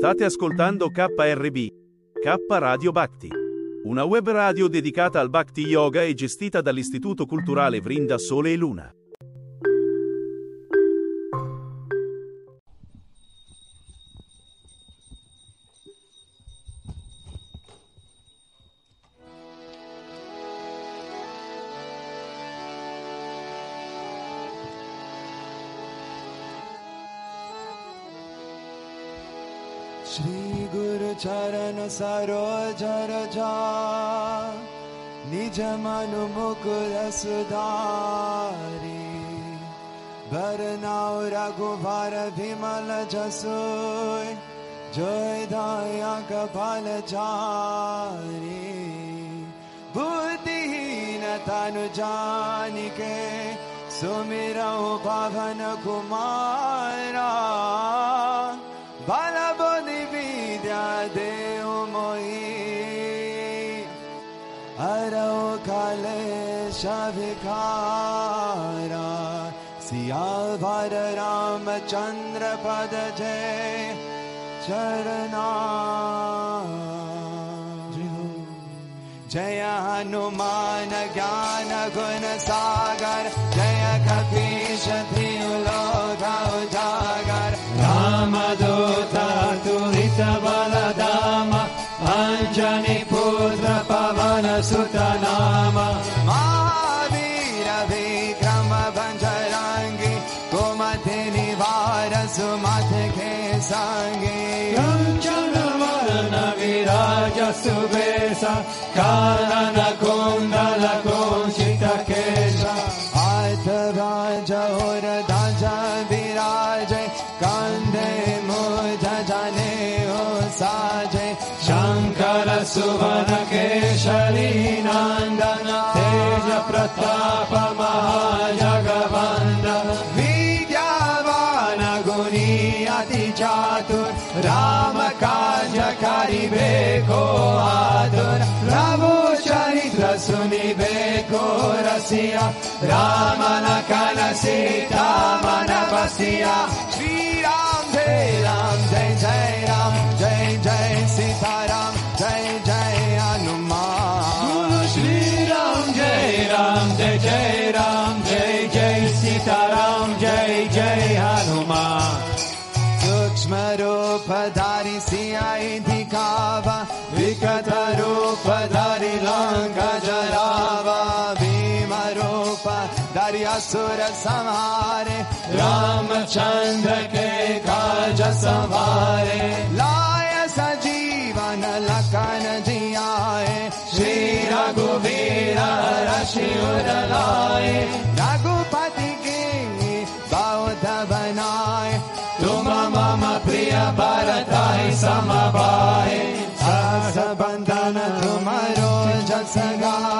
State ascoltando KRB, K Radio Bhakti, una web radio dedicata al Bhakti Yoga e gestita dall'Istituto Culturale Vrinda Sole e Luna. सुधारी बरनाउ रघुबर विमल जसो जय दया कपाल चारी बुद्धिहीन तनु जानिके सुमिरौ पवन कुमारा, बल भर राम रामचन्द्र पद जय चरणा जय हनुमान ज्ञान गुण सागर। जय कपीश जागर। राम दूता तुरित बल धाम कपिशिलोधरमत पुत्र पवन सुत नाम। विराज सुवेश कानन कुण्डल कुञ्चित केश हाथ राज और ध्वजा विराज कंधे मुझ जने हो साजे शङ्कर सुवन केशरी नन्दन Ramana Kana Sita Manavasiya. Sri Ram Jai Ram Jai Jai Ram. Jai Jai Sita Ram Jai Jai Guru Shri Ram Jai Ram. Jai Jai Ram. Jai Jai Sita Ram Jai Jai Sukshma Rupa Dari Siya Idhikava Vikata Rupa असुर संहारे रामचंद्र के काज संभारे लाय सजीवन लखन जियाए श्री रघुवीर रशिवर लाए रघुपति के बहुत बनाए तुम मम प्रिय भरताई समभाए। सास बंधन तुम्हारो जस गावे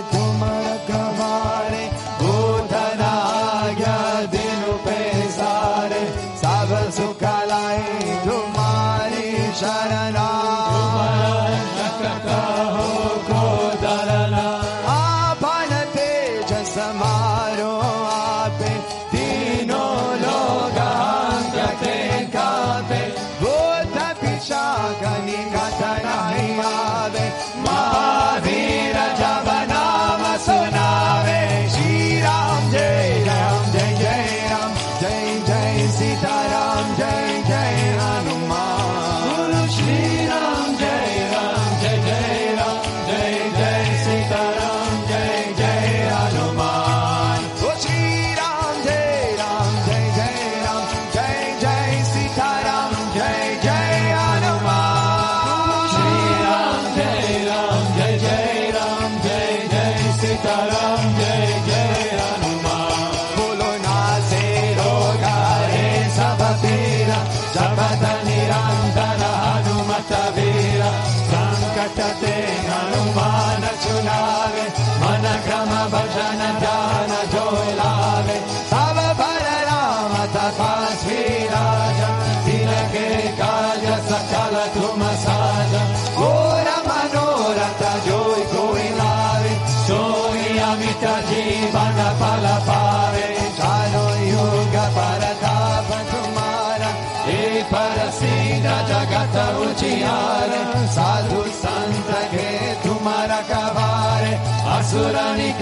空に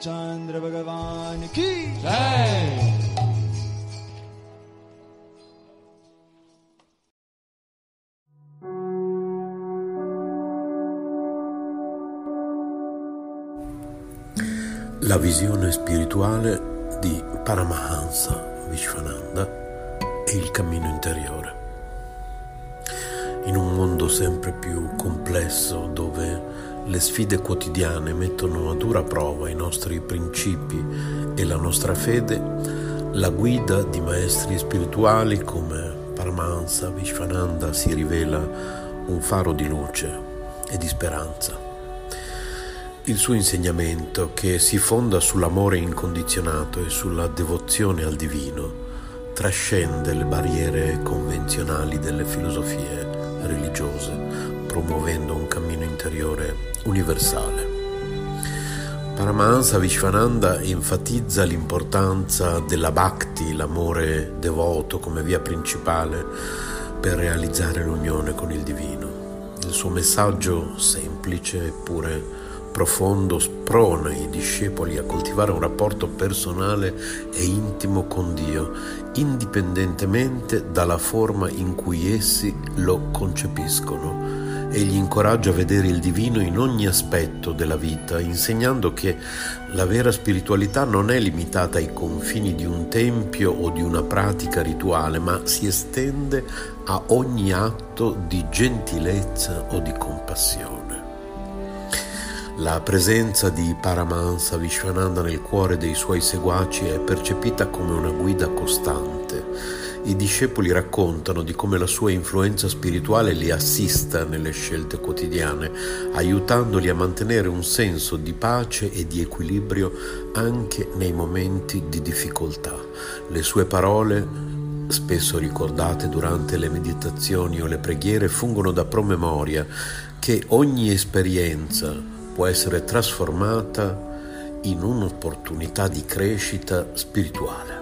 Ramachandra Bhagavan ki Jai. La visione spirituale di Paramahansa Vishwananda e il cammino interiore. In un mondo sempre più complesso dove le sfide quotidiane mettono a dura prova i nostri principi e la nostra fede, la guida di maestri spirituali come Paramahansa Vishwananda si rivela un faro di luce e di speranza. Il suo insegnamento, che si fonda sull'amore incondizionato e sulla devozione al divino, trascende le barriere convenzionali delle filosofie religiose, promuovendo un cammino interiore universale. Paramahansa Vishwananda enfatizza l'importanza della bhakti, l'amore devoto, come via principale per realizzare l'unione con il divino. Il suo messaggio semplice eppure profondo sprona i discepoli a coltivare un rapporto personale e intimo con Dio, indipendentemente dalla forma in cui essi lo concepiscono. Egli incoraggia a vedere il divino in ogni aspetto della vita, insegnando che la vera spiritualità non è limitata ai confini di un tempio o di una pratica rituale, ma si estende a ogni atto di gentilezza o di compassione. La presenza di Paramahansa Vishwananda nel cuore dei suoi seguaci è percepita come una guida costante. I discepoli raccontano di come la sua influenza spirituale li assista nelle scelte quotidiane, aiutandoli a mantenere un senso di pace e di equilibrio anche nei momenti di difficoltà. Le sue parole spesso ricordate durante le meditazioni o le preghiere, fungono da promemoria che ogni esperienza può essere trasformata in un'opportunità di crescita spirituale.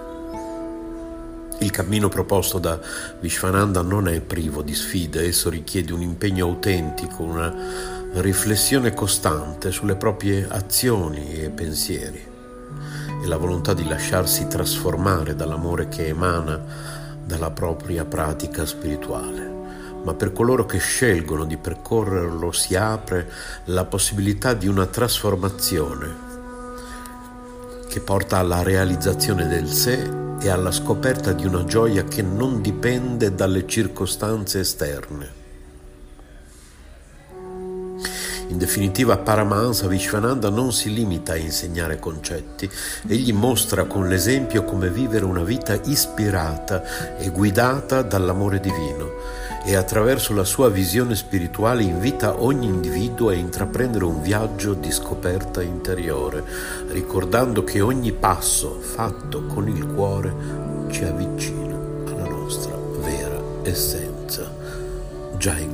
Il cammino proposto da Vishwananda non è privo di sfide, esso richiede un impegno autentico, una riflessione costante sulle proprie azioni e pensieri. E la volontà di lasciarsi trasformare dall'amore che emana dalla propria pratica spirituale. Ma per coloro che scelgono di percorrerlo si apre la possibilità di una trasformazione che porta alla realizzazione del sé e alla scoperta di una gioia che non dipende dalle circostanze esterne. In definitiva, Paramahansa Vishwananda non si limita a insegnare concetti, egli mostra con l'esempio come vivere una vita ispirata e guidata dall'amore divino e attraverso la sua visione spirituale invita ogni individuo a intraprendere un viaggio di scoperta interiore, ricordando che ogni passo fatto con il cuore ci avvicina alla nostra vera essenza. Jai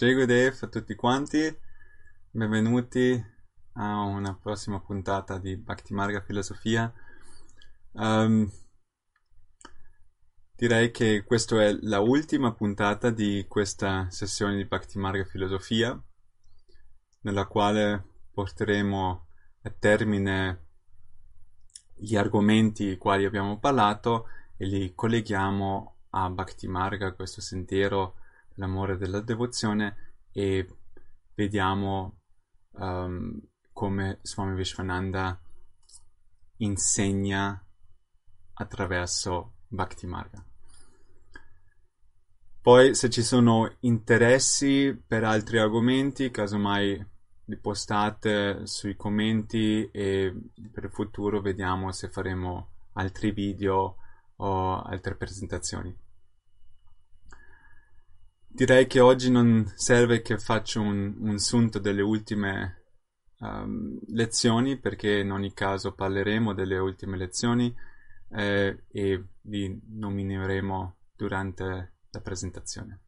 Jai Gurudev a tutti quanti, benvenuti a una prossima puntata di Bhakti Marga Filosofia. Um, direi che questa è la ultima puntata di questa sessione di Bhakti Marga Filosofia, nella quale porteremo a termine gli argomenti i quali abbiamo parlato e li colleghiamo a Bhakti Marga, questo sentiero dell'amore e della devozione e vediamo um, come Swami Vishwananda insegna attraverso Bhakti Marga. Poi se ci sono interessi per altri argomenti, casomai li postate sui commenti e per il futuro vediamo se faremo altri video o altre presentazioni. Direi che oggi non serve che faccia un, un sunto delle ultime um, lezioni perché in ogni caso parleremo delle ultime lezioni eh, e li nomineremo durante la presentazione.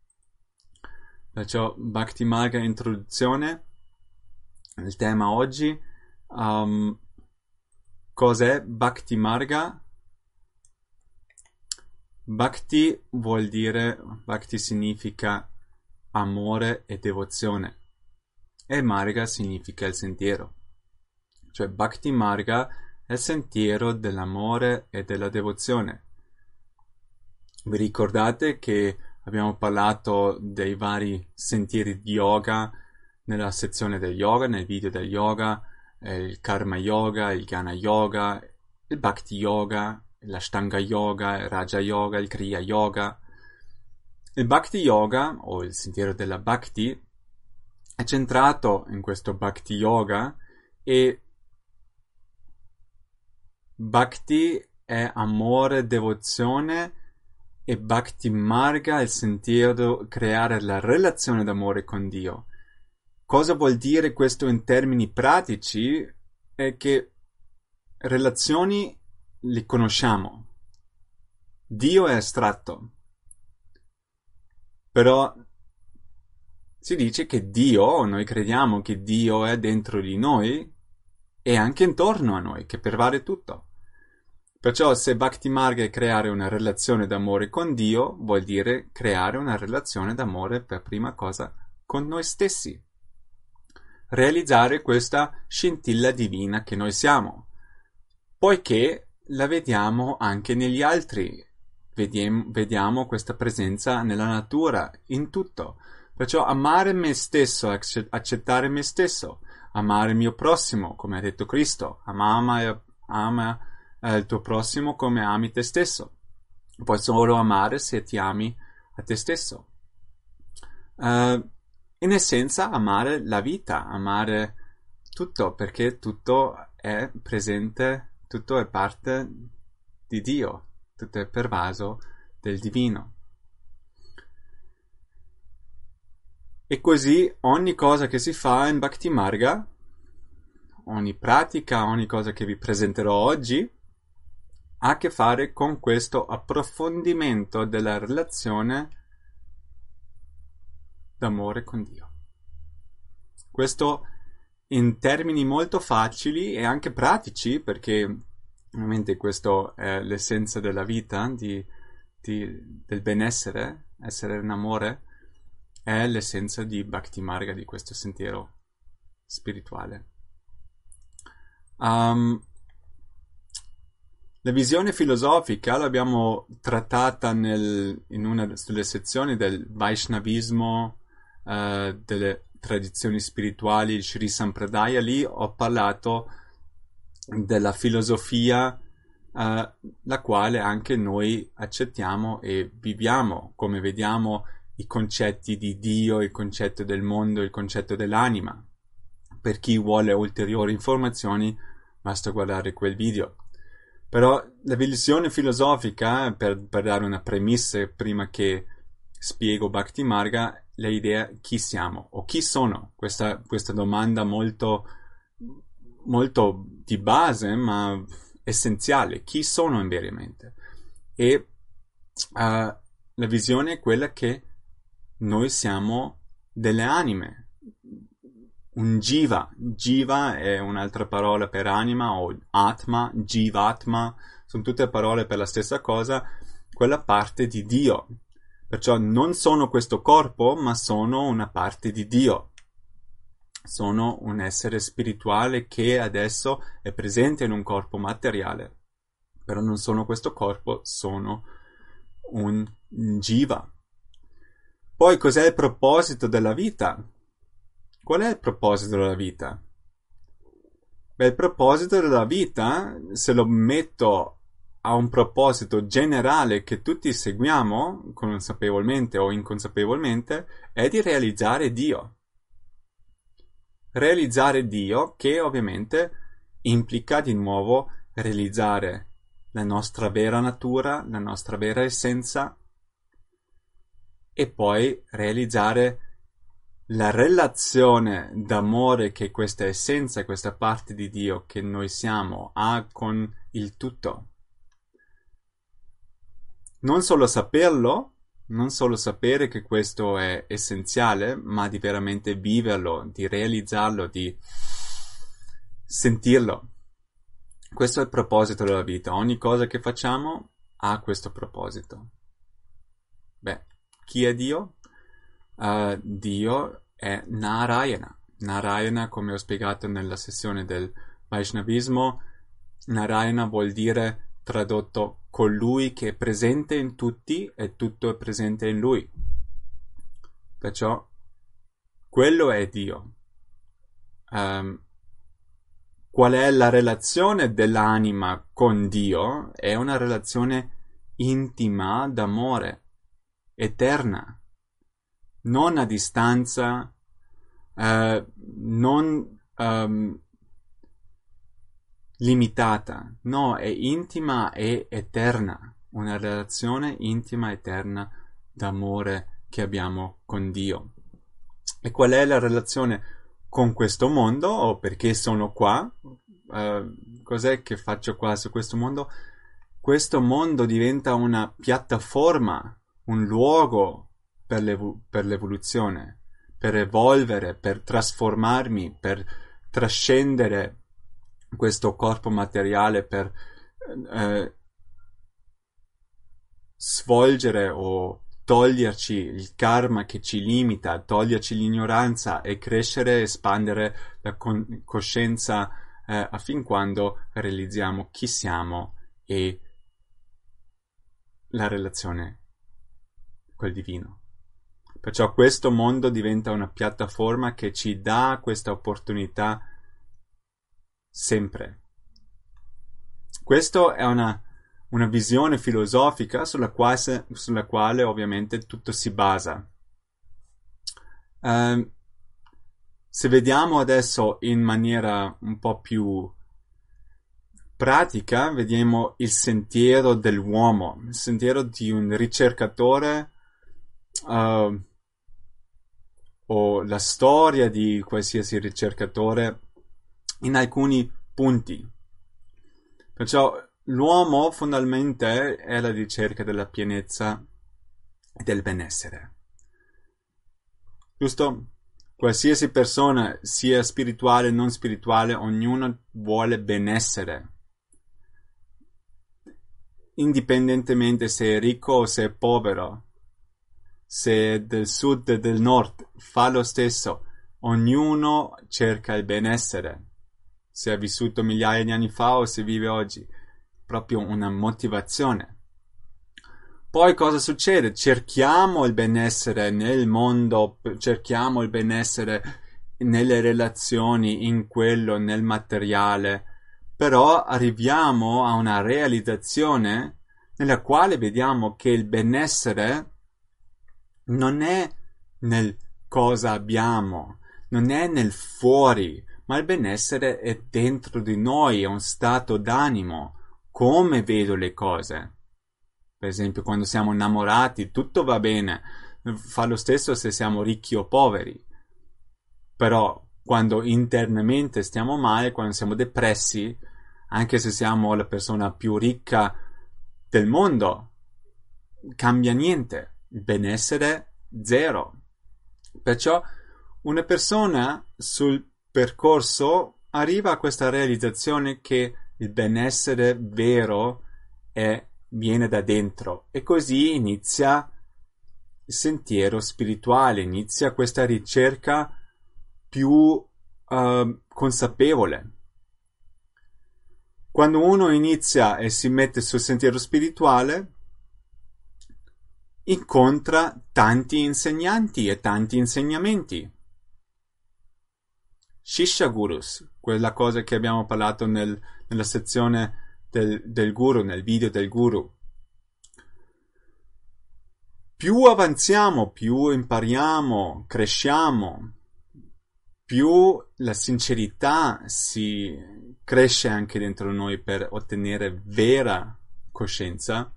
Perciò Bhakti Marga introduzione, il tema oggi, um, cos'è Bhakti Marga? Bhakti vuol dire, Bhakti significa amore e devozione e Marga significa il sentiero. Cioè Bhakti Marga è il sentiero dell'amore e della devozione. Vi ricordate che abbiamo parlato dei vari sentieri di yoga nella sezione del yoga, nel video del yoga, eh, il karma yoga, il jnana yoga, il bhakti yoga, l'ashtanga yoga, il raja yoga, il kriya yoga. Il bhakti yoga o il sentiero della bhakti è centrato in questo bhakti yoga e bhakti è amore, devozione e Bhakti Marga è il sentiero creare la relazione d'amore con Dio. Cosa vuol dire questo in termini pratici? È che relazioni li conosciamo. Dio è astratto. Però si dice che Dio, noi crediamo che Dio è dentro di noi e anche intorno a noi, che pervade tutto. Perciò se Bhakti Marga è creare una relazione d'amore con Dio, vuol dire creare una relazione d'amore per prima cosa con noi stessi. Realizzare questa scintilla divina che noi siamo, poiché la vediamo anche negli altri, vediamo, vediamo questa presenza nella natura, in tutto. Perciò amare me stesso, accettare me stesso, amare il mio prossimo, come ha detto Cristo, ama, ama eh, il tuo prossimo come ami te stesso. Puoi solo amare se ti ami a te stesso. Uh, in essenza, amare la vita, amare tutto, perché tutto è presente, tutto è parte di Dio, tutto è pervaso del divino. E così ogni cosa che si fa in Bhakti Marga, ogni pratica, ogni cosa che vi presenterò oggi, ha a che fare con questo approfondimento della relazione d'amore con Dio. Questo in termini molto facili e anche pratici, perché ovviamente questo è l'essenza della vita, di, di, del benessere, essere in amore, è l'essenza di Bhakti Marga, di questo sentiero spirituale. Um, la visione filosofica l'abbiamo trattata nel, in una delle sezioni del Vaishnavismo, eh, delle tradizioni spirituali, il Sri Sampradaya. Lì ho parlato della filosofia eh, la quale anche noi accettiamo e viviamo, come vediamo i concetti di Dio, il concetto del mondo, il concetto dell'anima. Per chi vuole ulteriori informazioni, basta guardare quel video. Però la visione filosofica, per, per dare una premessa prima che spiego Bhakti Marga, l'idea chi siamo o chi sono. Questa, questa domanda molto, molto di base, ma essenziale. Chi sono veramente? E uh, la visione è quella che noi siamo delle anime. Un jiva. Jiva è un'altra parola per anima o atma, jivatma, sono tutte parole per la stessa cosa, quella parte di Dio. Perciò non sono questo corpo, ma sono una parte di Dio. Sono un essere spirituale che adesso è presente in un corpo materiale. Però non sono questo corpo, sono un jiva. Poi cos'è il proposito della vita? Qual è il proposito della vita? Beh, il proposito della vita, se lo metto a un proposito generale che tutti seguiamo, consapevolmente o inconsapevolmente, è di realizzare Dio. Realizzare Dio che ovviamente implica di nuovo realizzare la nostra vera natura, la nostra vera essenza e poi realizzare la relazione d'amore che questa essenza, questa parte di Dio che noi siamo ha con il tutto non solo saperlo, non solo sapere che questo è essenziale, ma di veramente viverlo, di realizzarlo, di sentirlo. Questo è il proposito della vita. Ogni cosa che facciamo ha questo proposito. Beh, chi è Dio? Uh, Dio è Narayana. Narayana, come ho spiegato nella sessione del Vaishnavismo, Narayana vuol dire tradotto colui che è presente in tutti e tutto è presente in lui. Perciò quello è Dio. Um, qual è la relazione dell'anima con Dio? È una relazione intima d'amore, eterna, non a distanza, uh, non um, limitata, no, è intima e eterna, una relazione intima e eterna d'amore che abbiamo con Dio. E qual è la relazione con questo mondo o perché sono qua? Uh, cos'è che faccio qua su questo mondo? Questo mondo diventa una piattaforma, un luogo per, l'evo- per l'evoluzione, per evolvere, per trasformarmi, per trascendere questo corpo materiale per eh, svolgere o toglierci il karma che ci limita, toglierci l'ignoranza e crescere espandere la con- coscienza eh, affin quando realizziamo chi siamo e la relazione col divino. Perciò questo mondo diventa una piattaforma che ci dà questa opportunità sempre. Questa è una, una visione filosofica sulla quale, sulla quale, ovviamente tutto si basa. Uh, se vediamo adesso in maniera un po' più pratica, vediamo il sentiero dell'uomo, il sentiero di un ricercatore uh, o la storia di qualsiasi ricercatore in alcuni punti. Perciò l'uomo fondamentalmente è la ricerca della pienezza e del benessere. Giusto? Qualsiasi persona, sia spirituale o non spirituale, ognuno vuole benessere. Indipendentemente se è ricco o se è povero, se è del sud o del nord, fa lo stesso. Ognuno cerca il benessere se ha vissuto migliaia di anni fa o se vive oggi. Proprio una motivazione. Poi cosa succede? Cerchiamo il benessere nel mondo, cerchiamo il benessere nelle relazioni, in quello, nel materiale, però arriviamo a una realizzazione nella quale vediamo che il benessere non è nel cosa abbiamo, non è nel fuori, ma il benessere è dentro di noi, è un stato d'animo, come vedo le cose. Per esempio, quando siamo innamorati, tutto va bene, fa lo stesso se siamo ricchi o poveri. Però quando internamente stiamo male, quando siamo depressi, anche se siamo la persona più ricca del mondo, cambia niente. Benessere zero. Perciò una persona sul percorso arriva a questa realizzazione che il benessere vero è, viene da dentro e così inizia il sentiero spirituale, inizia questa ricerca più uh, consapevole. Quando uno inizia e si mette sul sentiero spirituale, incontra tanti insegnanti e tanti insegnamenti. Shisha Gurus, quella cosa che abbiamo parlato nel, nella sezione del, del guru, nel video del guru. Più avanziamo, più impariamo, cresciamo, più la sincerità si cresce anche dentro noi per ottenere vera coscienza,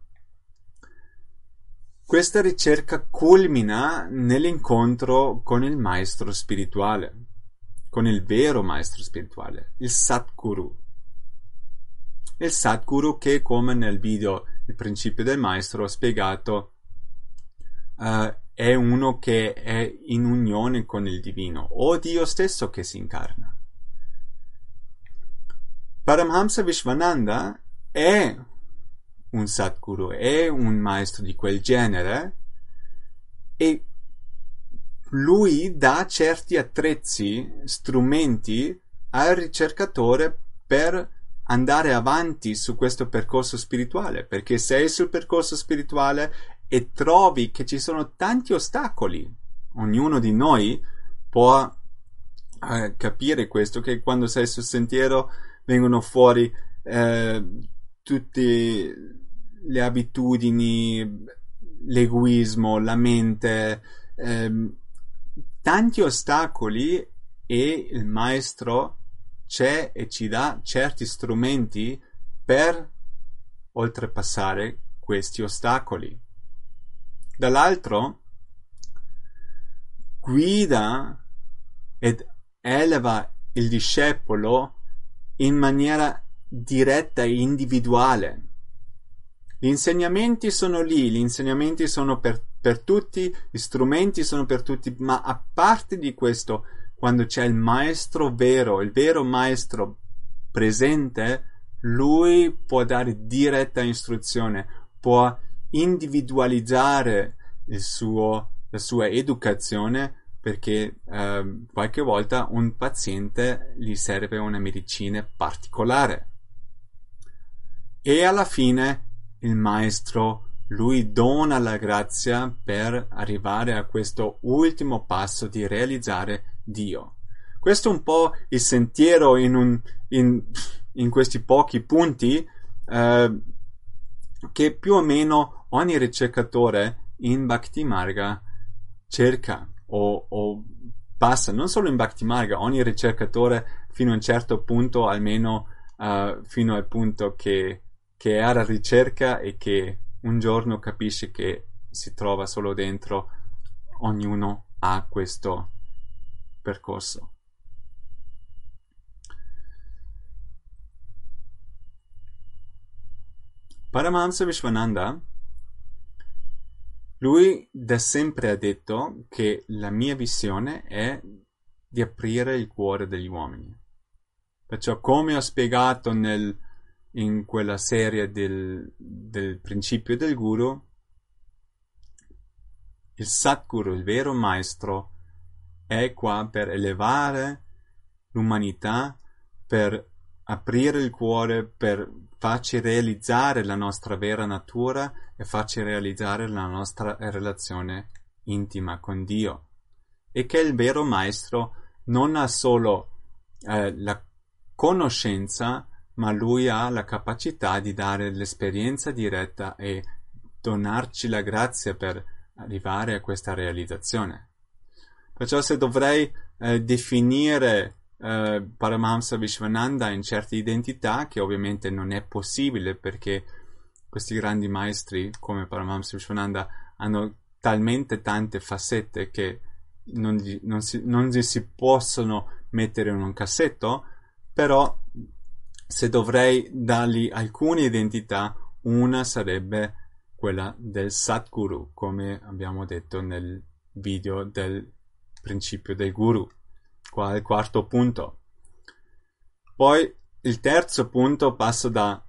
questa ricerca culmina nell'incontro con il maestro spirituale, con il vero maestro spirituale, il Satguru. Il Satguru che, come nel video Il principio del maestro ho spiegato, uh, è uno che è in unione con il divino, o Dio stesso che si incarna. Paramhamsa Vishwananda è un Satguru, è un maestro di quel genere e lui dà certi attrezzi, strumenti al ricercatore per andare avanti su questo percorso spirituale, perché sei sul percorso spirituale e trovi che ci sono tanti ostacoli, ognuno di noi può eh, capire questo, che quando sei sul sentiero vengono fuori eh, tutte le abitudini, l'egoismo, la mente, ehm, tanti ostacoli e il maestro c'è e ci dà certi strumenti per oltrepassare questi ostacoli. Dall'altro, guida ed eleva il discepolo in maniera diretta e individuale. Gli insegnamenti sono lì, gli insegnamenti sono per, per tutti, gli strumenti sono per tutti, ma a parte di questo, quando c'è il maestro vero, il vero maestro presente, lui può dare diretta istruzione, può individualizzare suo, la sua educazione perché eh, qualche volta un paziente gli serve una medicina particolare. E alla fine il maestro lui dona la grazia per arrivare a questo ultimo passo di realizzare Dio. Questo è un po' il sentiero in, un, in, in questi pochi punti eh, che più o meno ogni ricercatore in Bhakti Marga cerca o, o passa, non solo in Bhakti Marga, ogni ricercatore fino a un certo punto, almeno uh, fino al punto che, che è alla ricerca e che un giorno capisce che si trova solo dentro, ognuno ha questo percorso. Paramahamsa Vishwananda lui da sempre ha detto che la mia visione è di aprire il cuore degli uomini. Perciò, come ho spiegato nel, in quella serie del, del principio del guru, il Satguru, il vero maestro, è qua per elevare l'umanità, per aprire il cuore, per farci realizzare la nostra vera natura e farci realizzare la nostra relazione intima con Dio. E che il vero maestro non ha solo eh, la conoscenza, ma lui ha la capacità di dare l'esperienza diretta e donarci la grazia per arrivare a questa realizzazione. Perciò se dovrei eh, definire eh, Paramahamsa Vishwananda in certe identità, che ovviamente non è possibile perché questi grandi maestri come Paramahamsa Vishwananda hanno talmente tante facette che non, non, si, non si possono mettere in un cassetto, però se dovrei dargli alcune identità, una sarebbe quella del Satguru, come abbiamo detto nel video del principio del guru. Qua è il quarto punto. Poi il terzo punto passa da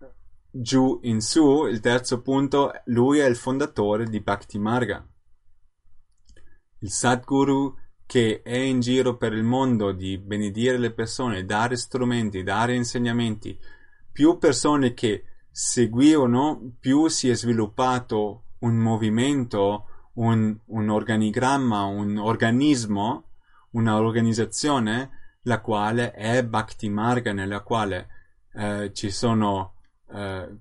giù in su. Il terzo punto, lui è il fondatore di Bhakti Marga. Il Sadguru che è in giro per il mondo di benedire le persone, dare strumenti, dare insegnamenti. Più persone che seguivano, più si è sviluppato un movimento, un, un organigramma, un organismo, una organizzazione, la quale è Bhakti Marga, nella quale eh, ci sono eh,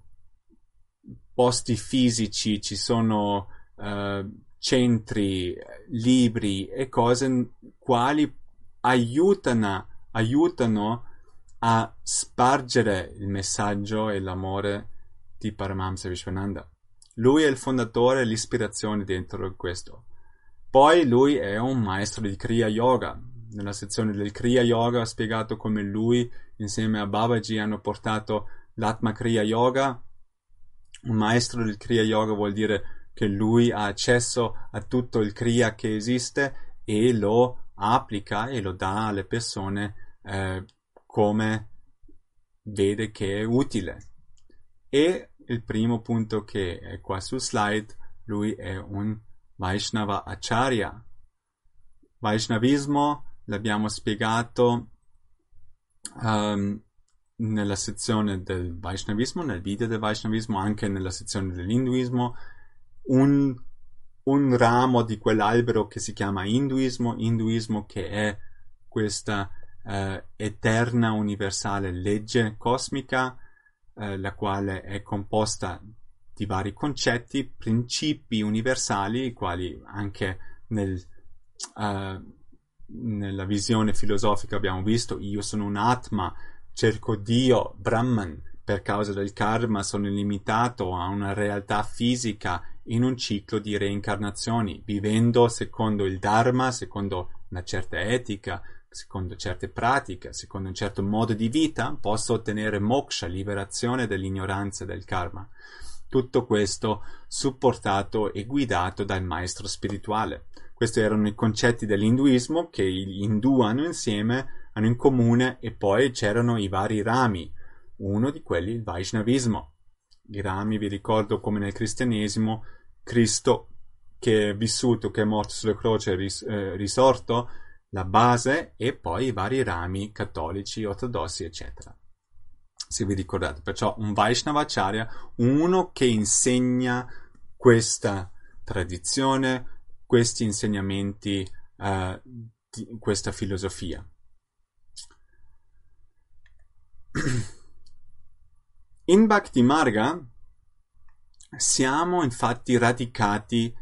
posti fisici, ci sono eh, centri, libri e cose quali aiutano, aiutano a spargere il messaggio e l'amore di Paramahamsa Vishwananda. Lui è il fondatore e l'ispirazione dentro questo. Poi lui è un maestro di Kriya Yoga. Nella sezione del Kriya Yoga ha spiegato come lui insieme a Babaji hanno portato l'Atma Kriya Yoga. Un maestro del Kriya Yoga vuol dire che lui ha accesso a tutto il Kriya che esiste e lo applica e lo dà alle persone eh, come vede che è utile. E il primo punto che è qua sul slide, lui è un Vaishnava Acharya. Vaishnavismo l'abbiamo spiegato um, nella sezione del Vaishnavismo, nel video del Vaishnavismo, anche nella sezione dell'Induismo, un, un ramo di quell'albero che si chiama Induismo, Induismo che è questa eh, eterna universale legge cosmica eh, la quale è composta di vari concetti, principi universali, i quali anche nel, uh, nella visione filosofica abbiamo visto, io sono un Atma, cerco Dio, Brahman, per causa del karma sono limitato a una realtà fisica in un ciclo di reincarnazioni, vivendo secondo il Dharma, secondo una certa etica, secondo certe pratiche, secondo un certo modo di vita, posso ottenere moksha, liberazione dall'ignoranza e del karma. Tutto questo supportato e guidato dal maestro spirituale. Questi erano i concetti dell'induismo che gli indù hanno insieme, hanno in comune e poi c'erano i vari rami. Uno di quelli il Vaishnavismo. I rami, vi ricordo come nel cristianesimo, Cristo che è vissuto, che è morto sulla croce, ris- eh, risorto, la base e poi i vari rami cattolici, ortodossi, eccetera. Se vi ricordate, perciò un Vaishnavacharya, uno che insegna questa tradizione, questi insegnamenti, di, questa filosofia. In Bhakti Marga siamo infatti radicati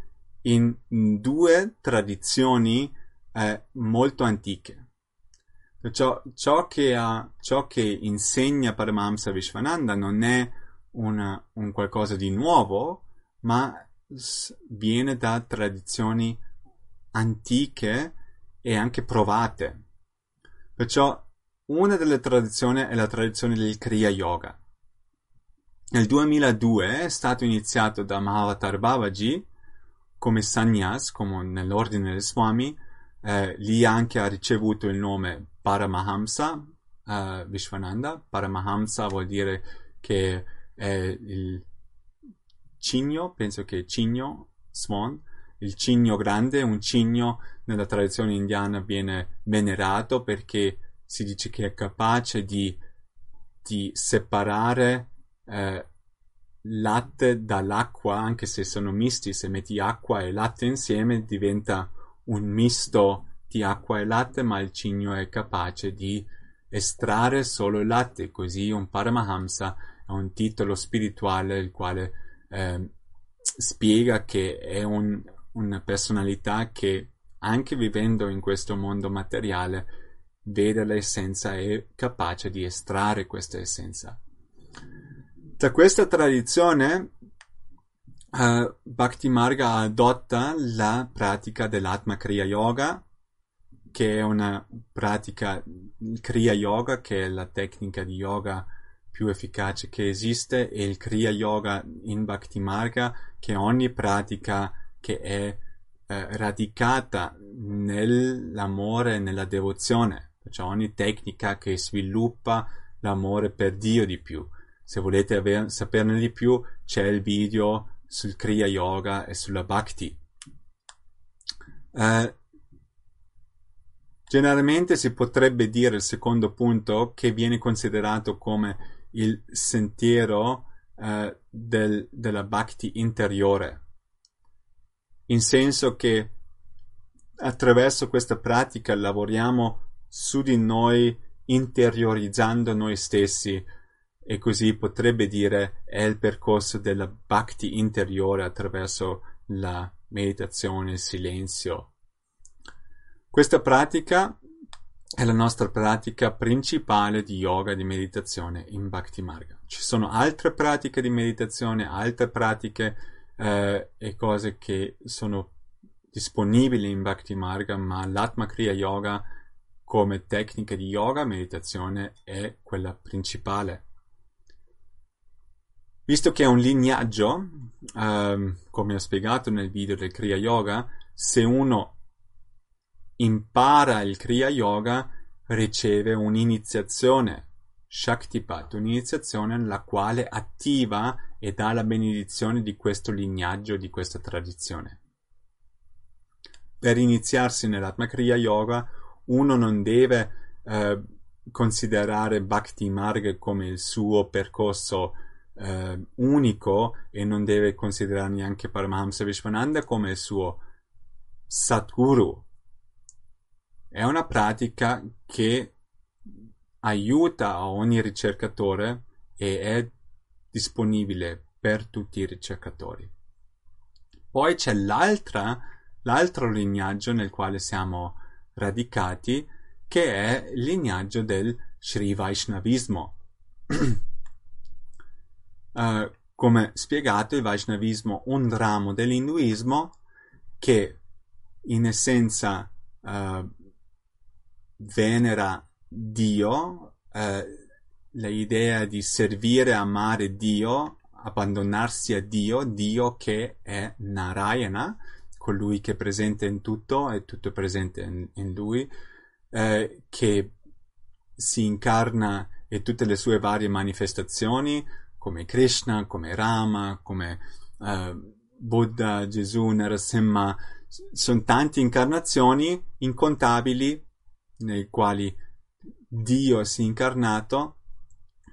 in due tradizioni eh, molto antiche. Perciò ciò che, ha, ciò che insegna Paramahamsa Vishwananda non è una, un qualcosa di nuovo, ma viene da tradizioni antiche e anche provate. Perciò una delle tradizioni è la tradizione del Kriya Yoga. Nel 2002 è stato iniziato da Mahavatar Babaji come sannyas, come nell'ordine del Swami, eh, lì anche ha ricevuto il nome Paramahamsa eh, Vishwananda. Paramahamsa vuol dire che è il cigno, penso che cigno, swan, il cigno grande, un cigno nella tradizione indiana viene venerato perché si dice che è capace di, di separare eh, latte dall'acqua, anche se sono misti, se metti acqua e latte insieme diventa un misto di acqua e latte, ma il cigno è capace di estrarre solo il latte, così un Paramahamsa è un titolo spirituale il quale eh, spiega che è un, una personalità che anche vivendo in questo mondo materiale vede l'essenza e è capace di estrarre questa essenza. Da questa tradizione uh, Bhakti Marga adotta la pratica dell'Atma Kriya Yoga, che è una pratica Kriya Yoga, che è la tecnica di yoga più efficace che esiste, e il Kriya Yoga in Bhakti Marga, che è ogni pratica che è eh, radicata nell'amore e nella devozione. Perciò ogni tecnica che sviluppa l'amore per Dio di più. Se volete aver, saperne di più, c'è il video sul Kriya Yoga e sulla Bhakti. Eh, generalmente si potrebbe dire il secondo punto che viene considerato come il sentiero eh, del, della Bhakti interiore, in senso che attraverso questa pratica lavoriamo su di noi interiorizzando noi stessi e così potrebbe dire è il percorso della bhakti interiore attraverso la meditazione, il silenzio. Questa pratica è la nostra pratica principale di yoga, di meditazione in Bhakti Marga. Ci sono altre pratiche di meditazione, altre pratiche eh, e cose che sono disponibili in Bhakti Marga, ma l'Atma Kriya Yoga come tecnica di yoga, meditazione è quella principale. Visto che è un lignaggio, um, come ho spiegato nel video del Kriya Yoga, se uno impara il Kriya Yoga riceve un'iniziazione, Shaktipat, un'iniziazione nella quale attiva e dà la benedizione di questo lignaggio, di questa tradizione. Per iniziarsi nell'Atma Kriya Yoga uno non deve eh, considerare Bhakti Marga come il suo percorso eh, unico e non deve considerare neanche Paramahamsa Vishwananda come il suo Satguru. È una pratica che aiuta ogni ricercatore e è disponibile per tutti i ricercatori. Poi c'è l'altro lignaggio nel quale siamo radicati, che è il lignaggio del Sri Vaishnavismo. uh, come spiegato, il Vaishnavismo un ramo dell'induismo che in essenza uh, venera Dio, uh, l'idea di servire, amare Dio, abbandonarsi a Dio, Dio che è Narayana, colui che è presente in tutto e tutto è presente in, in lui, eh, che si incarna e tutte le sue varie manifestazioni, come Krishna, come Rama, come uh, Buddha, Gesù, Narasimha, sono tante incarnazioni incontabili nei quali Dio si è incarnato,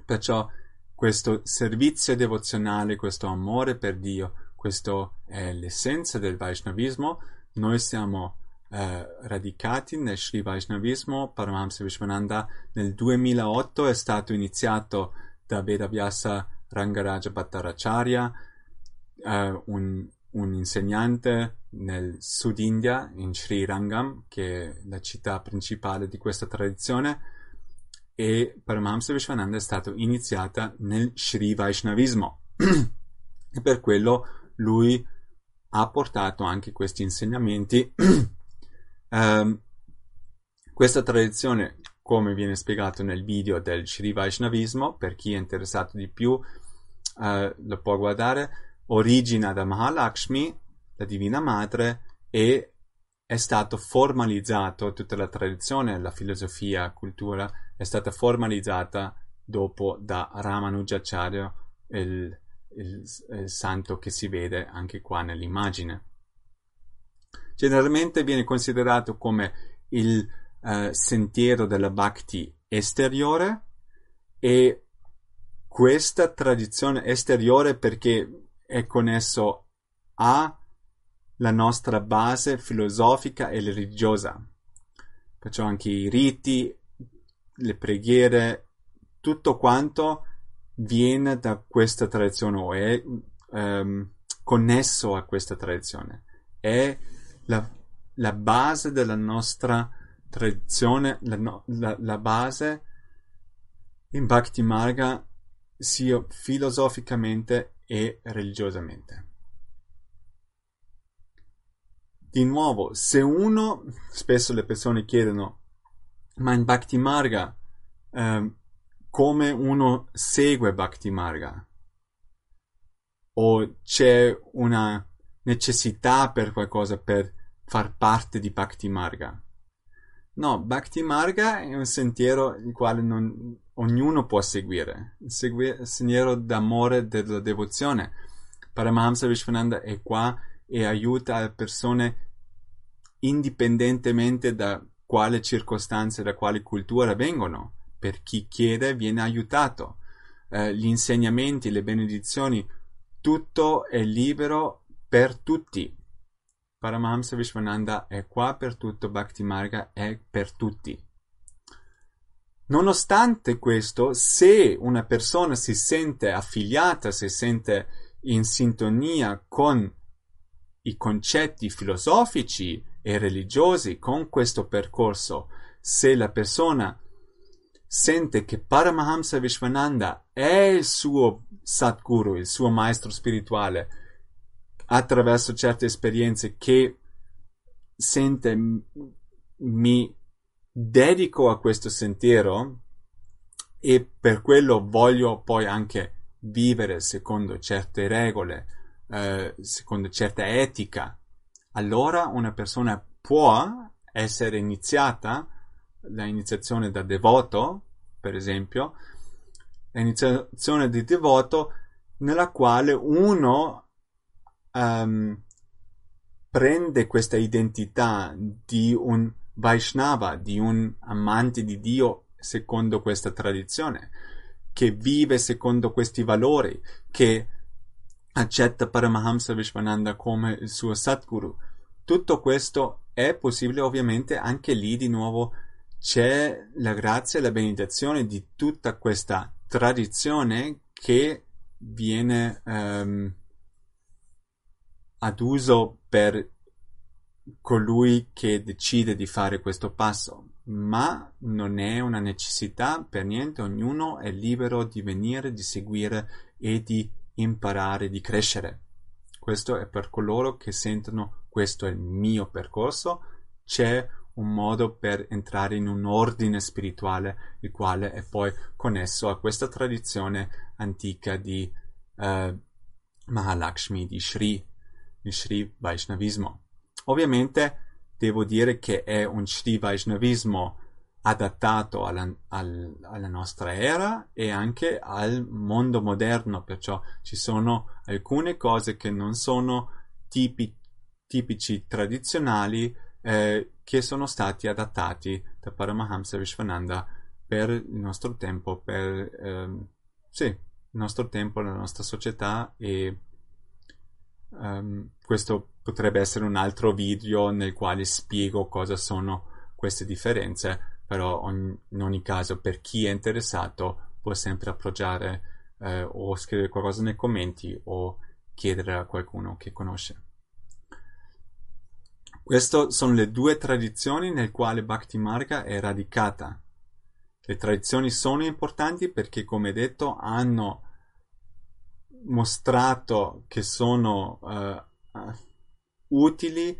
perciò questo servizio devozionale, questo amore per Dio, questo è l'essenza del Vaishnavismo, noi siamo eh, radicati nel Sri Vaishnavismo, Paramahamsa Vishwananda nel 2008 è stato iniziato da Vedavyasa Rangaraja Bhattaracharya, uh, un, un, insegnante nel Sud India, in Sri Rangam, che è la città principale di questa tradizione, e Paramahamsa Vishwananda è stato iniziata nel Sri Vaishnavismo. e per quello lui ha portato anche questi insegnamenti. um, questa tradizione come viene spiegato nel video del Sri Vaishnavismo, per chi è interessato di più uh, lo può guardare, origina da Mahalakshmi, la Divina Madre, e è stato formalizzato, tutta la tradizione, la filosofia, la cultura, è stata formalizzata dopo da Ramanujacharya, il, il, il santo che si vede anche qua nell'immagine. Generalmente viene considerato come il eh, sentiero della bhakti esteriore e questa tradizione esteriore perché è connesso alla nostra base filosofica e religiosa. Perciò anche i riti, le preghiere, tutto quanto viene da questa tradizione o è um, connesso a questa tradizione. È la, la base della nostra tradizione, la, la, la base in Bhakti Marga sia filosoficamente e religiosamente. Di nuovo, se uno, spesso le persone chiedono, ma in Bhakti Marga, eh, come uno segue Bhakti Marga? O c'è una necessità per qualcosa per far parte di Bhakti Marga. No, Bhakti Marga è un sentiero il quale non, ognuno può seguire, il segui- sentiero d'amore della devozione. Paramahamsa Vishwananda è qua e aiuta le persone indipendentemente da quale circostanze, da quale cultura vengono. Per chi chiede viene aiutato. Eh, gli insegnamenti, le benedizioni, tutto è libero per tutti. Paramahamsa Vishwananda è qua per tutto, Bhakti Marga è per tutti. Nonostante questo, se una persona si sente affiliata, si sente in sintonia con i concetti filosofici e religiosi con questo percorso, se la persona sente che Paramahamsa Vishwananda è il suo Satguru, il suo maestro spirituale, attraverso certe esperienze che sente mi dedico a questo sentiero e per quello voglio poi anche vivere secondo certe regole, eh, secondo certa etica, allora una persona può essere iniziata, l'iniziazione da devoto, per esempio, l'iniziazione di devoto nella quale uno um, prende questa identità di un Vaishnava, di un amante di Dio secondo questa tradizione, che vive secondo questi valori, che accetta Paramahamsa Vishwananda come il suo Satguru. Tutto questo è possibile ovviamente anche lì di nuovo c'è la grazia e la benedizione di tutta questa tradizione che viene um, ad uso per colui che decide di fare questo passo, ma non è una necessità per niente, ognuno è libero di venire, di seguire e di imparare, di crescere. Questo è per coloro che sentono questo è il mio percorso, c'è un modo per entrare in un ordine spirituale, il quale è poi connesso a questa tradizione antica di uh, Mahalakshmi, di Sri, di Sri Vaishnavismo. Ovviamente devo dire che è un Sri Vaishnavismo adattato alla, al, alla, nostra era e anche al mondo moderno, perciò ci sono alcune cose che non sono tipi, tipici tradizionali eh, che sono stati adattati da Paramahamsa Vishwananda per il nostro tempo, per ehm, sì, il nostro tempo, la nostra società e um, questo potrebbe essere un altro video nel quale spiego cosa sono queste differenze, però ogni, in ogni caso per chi è interessato può sempre appoggiare eh, o scrivere qualcosa nei commenti o chiedere a qualcuno che conosce. Queste sono le due tradizioni nel quale Bhakti Marga è radicata. Le tradizioni sono importanti perché, come detto, hanno mostrato che sono uh, utili,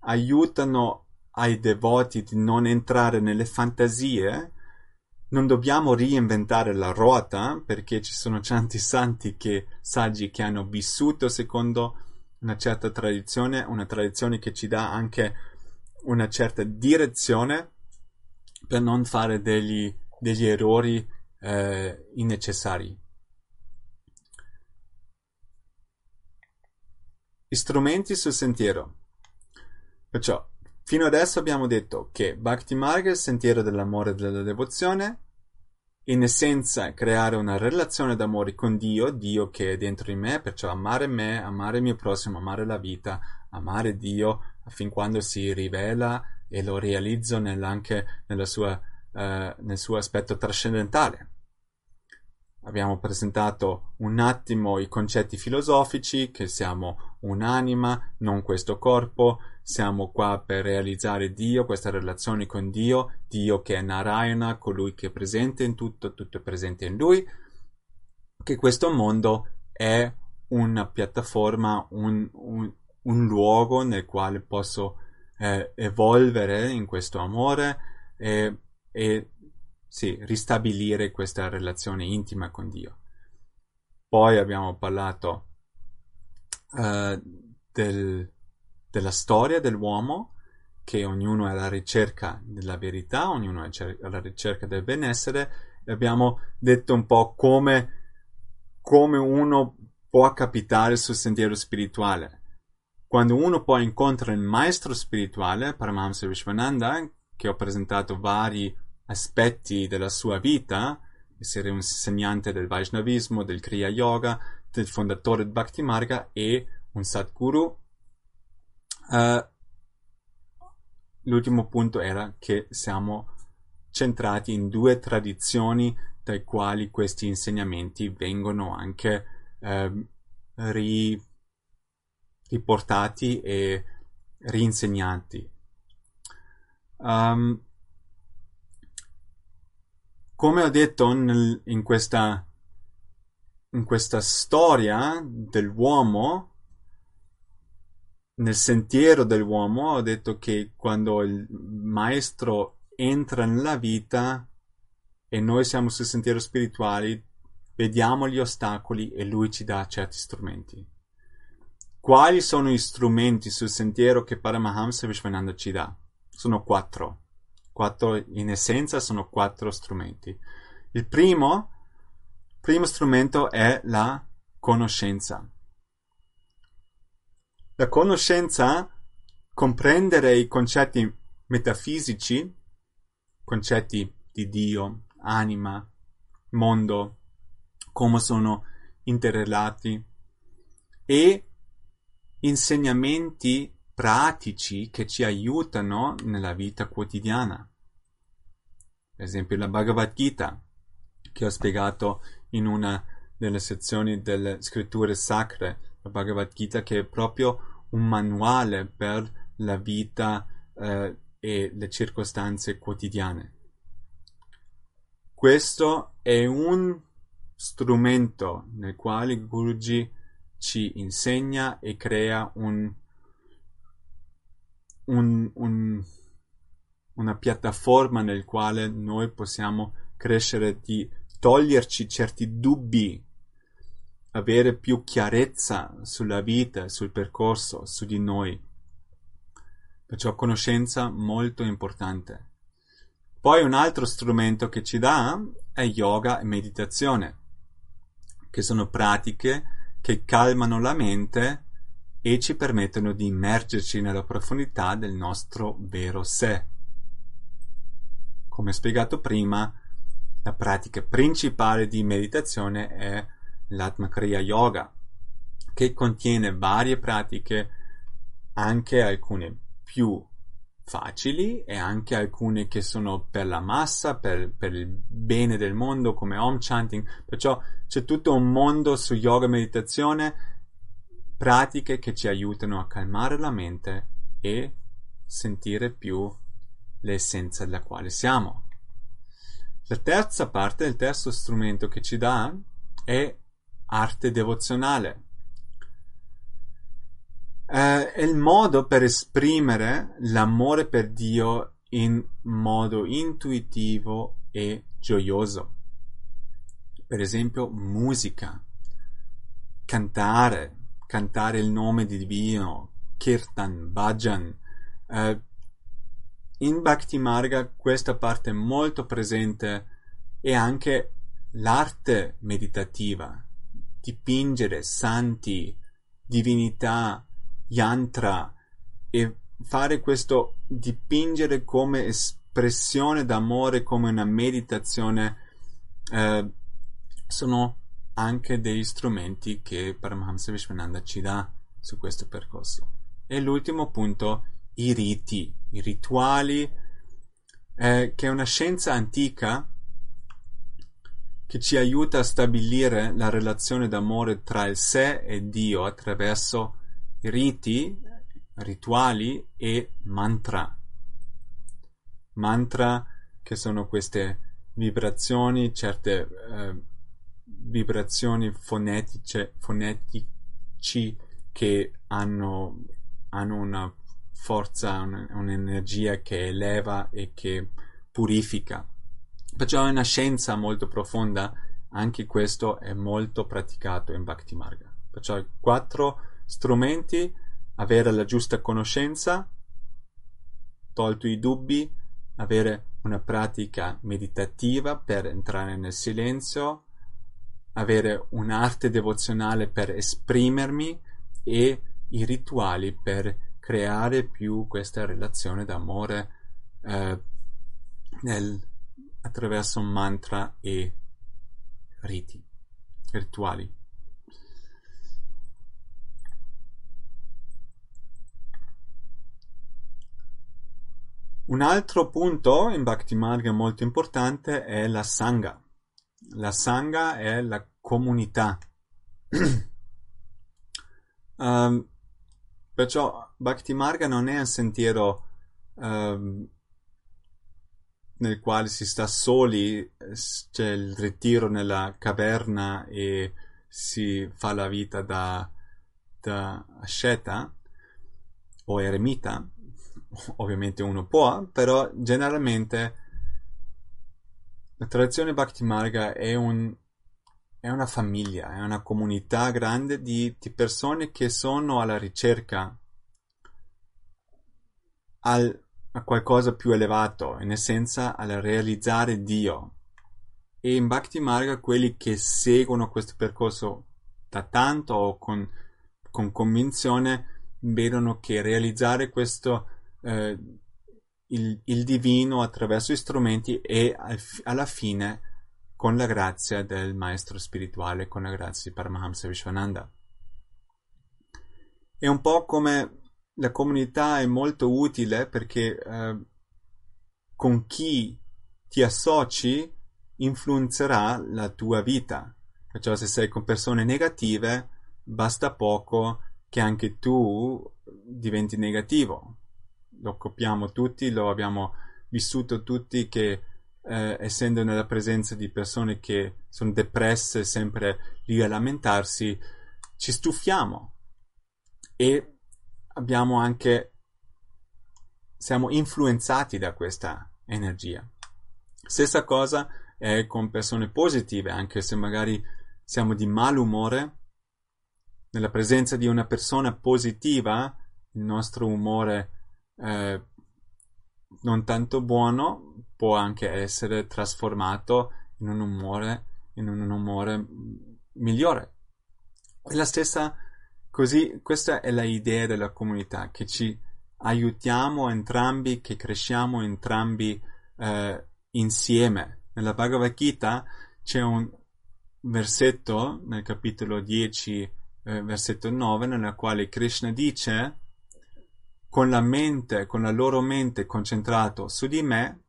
aiutano ai devoti di non entrare nelle fantasie. Non dobbiamo reinventare la ruota perché ci sono tanti santi che, saggi che hanno vissuto secondo una certa tradizione, una tradizione che ci dà anche una certa direzione per non fare degli, degli errori eh, innecessari. Strumenti sul sentiero. Perciò, fino adesso abbiamo detto che Bhakti Marga è il sentiero dell'amore e della devozione, in essenza creare una relazione d'amore con Dio, Dio che è dentro di me, perciò amare me, amare il mio prossimo, amare la vita, amare Dio, fin quando si rivela e lo realizzo nel, anche sua, uh, nel suo aspetto trascendentale. Abbiamo presentato un attimo i concetti filosofici, che siamo un'anima, non questo corpo, siamo qua per realizzare Dio, questa relazione con Dio, Dio che è Narayana, colui che è presente in tutto, tutto è presente in lui, che questo mondo è una piattaforma, un, un, un luogo nel quale posso eh, evolvere in questo amore e, e sì, ristabilire questa relazione intima con Dio. Poi abbiamo parlato uh, del, della storia dell'uomo, che ognuno è alla ricerca della verità, ognuno è alla ricerca del benessere, e abbiamo detto un po' come, come uno può capitare sul sentiero spirituale. Quando uno poi incontra il maestro spirituale, Paramahamsa Vishwananda, che ho presentato vari aspetti della sua vita, essere un insegnante del Vaishnavismo, del Kriya Yoga, del fondatore del Bhakti Marga e un Sadguru. Uh, l'ultimo punto era che siamo centrati in due tradizioni dai quali questi insegnamenti vengono anche uh, ri, riportati e rinsegnati. Um, come ho detto nel, in, questa, in questa storia dell'uomo, nel sentiero dell'uomo, ho detto che quando il maestro entra nella vita e noi siamo sul sentiero spirituale, vediamo gli ostacoli e lui ci dà certi strumenti. Quali sono gli strumenti sul sentiero che Paramahamsa Vishwananda ci dà? Sono quattro. Quattro, in essenza sono quattro strumenti. Il primo, primo strumento è la conoscenza. La conoscenza, comprendere i concetti metafisici, concetti di Dio, anima, mondo, come sono interrelati e insegnamenti pratici che ci aiutano nella vita quotidiana. Per esempio la Bhagavad Gita, che ho spiegato in una delle sezioni delle scritture sacre, la Bhagavad Gita che è proprio un manuale per la vita eh, e le circostanze quotidiane. Questo è un strumento nel quale Guruji ci insegna e crea un un, un, una piattaforma nel quale noi possiamo crescere di toglierci certi dubbi, avere più chiarezza sulla vita, sul percorso, su di noi. Perciò conoscenza molto importante. Poi un altro strumento che ci dà è yoga e meditazione, che sono pratiche che calmano la mente e ci permettono di immergerci nella profondità del nostro vero sé. Come spiegato prima, la pratica principale di meditazione è l'Atmakriya Yoga, che contiene varie pratiche, anche alcune più facili e anche alcune che sono per la massa, per, per, il bene del mondo, come Om Chanting. Perciò c'è tutto un mondo su yoga e meditazione pratiche che ci aiutano a calmare la mente e sentire più l'essenza della quale siamo. La terza parte, il terzo strumento che ci dà è arte devozionale. Eh, è il modo per esprimere l'amore per Dio in modo intuitivo e gioioso. Per esempio, musica, cantare, cantare il nome di Dio, Kirtan, Bhajan. Eh, in Bhakti Marga questa parte è molto presente e anche l'arte meditativa, dipingere santi, divinità, yantra e fare questo dipingere come espressione d'amore, come una meditazione, eh, sono anche degli strumenti che Paramahamsa Vishwananda ci dà su questo percorso. E l'ultimo punto, i riti, i rituali, eh, che è una scienza antica che ci aiuta a stabilire la relazione d'amore tra il sé e Dio attraverso riti, rituali e mantra. Mantra che sono queste vibrazioni, certe eh, vibrazioni fonetiche, fonetici che hanno, hanno una forza, un, un'energia che eleva e che purifica. Perciò è una scienza molto profonda, anche questo è molto praticato in Bhakti Marga. Perciò quattro strumenti avere la giusta conoscenza, tolto i dubbi, avere una pratica meditativa per entrare nel silenzio, avere un'arte devozionale per esprimermi e i rituali per creare più questa relazione d'amore eh, nel, attraverso mantra e riti, rituali. Un altro punto in Bhakti Marga molto importante è la Sangha. La Sangha è la comunità. um, perciò Bhakti Marga non è un sentiero um, nel quale si sta soli, c'è il ritiro nella caverna e si fa la vita da, da asceta o eremita, ovviamente uno può, però generalmente la tradizione Bhakti Marga è, un, è una famiglia, è una comunità grande di, di persone che sono alla ricerca al, a qualcosa più elevato, in essenza al realizzare Dio. E in Bhakti Marga quelli che seguono questo percorso da tanto o con, con convinzione vedono che realizzare questo eh, il, il, divino attraverso gli strumenti e al, alla fine con la grazia del maestro spirituale, con la grazia di Paramahamsa Vishwananda. È un po' come la comunità è molto utile perché eh, con chi ti associ influenzerà la tua vita. Perciò se sei con persone negative, basta poco che anche tu diventi negativo lo copiamo tutti, lo abbiamo vissuto tutti che eh, essendo nella presenza di persone che sono depresse, sempre lì a lamentarsi, ci stufiamo e abbiamo anche siamo influenzati da questa energia. Stessa cosa è con persone positive, anche se magari siamo di malumore, nella presenza di una persona positiva, il nostro umore eh, non tanto buono può anche essere trasformato in un umore, in un umore migliore. È la stessa, così, questa è l'idea della comunità, che ci aiutiamo entrambi, che cresciamo entrambi eh, insieme. Nella Bhagavad Gita c'è un versetto nel capitolo 10, eh, versetto 9, nella quale Krishna dice con la mente, con la loro mente concentrata su di me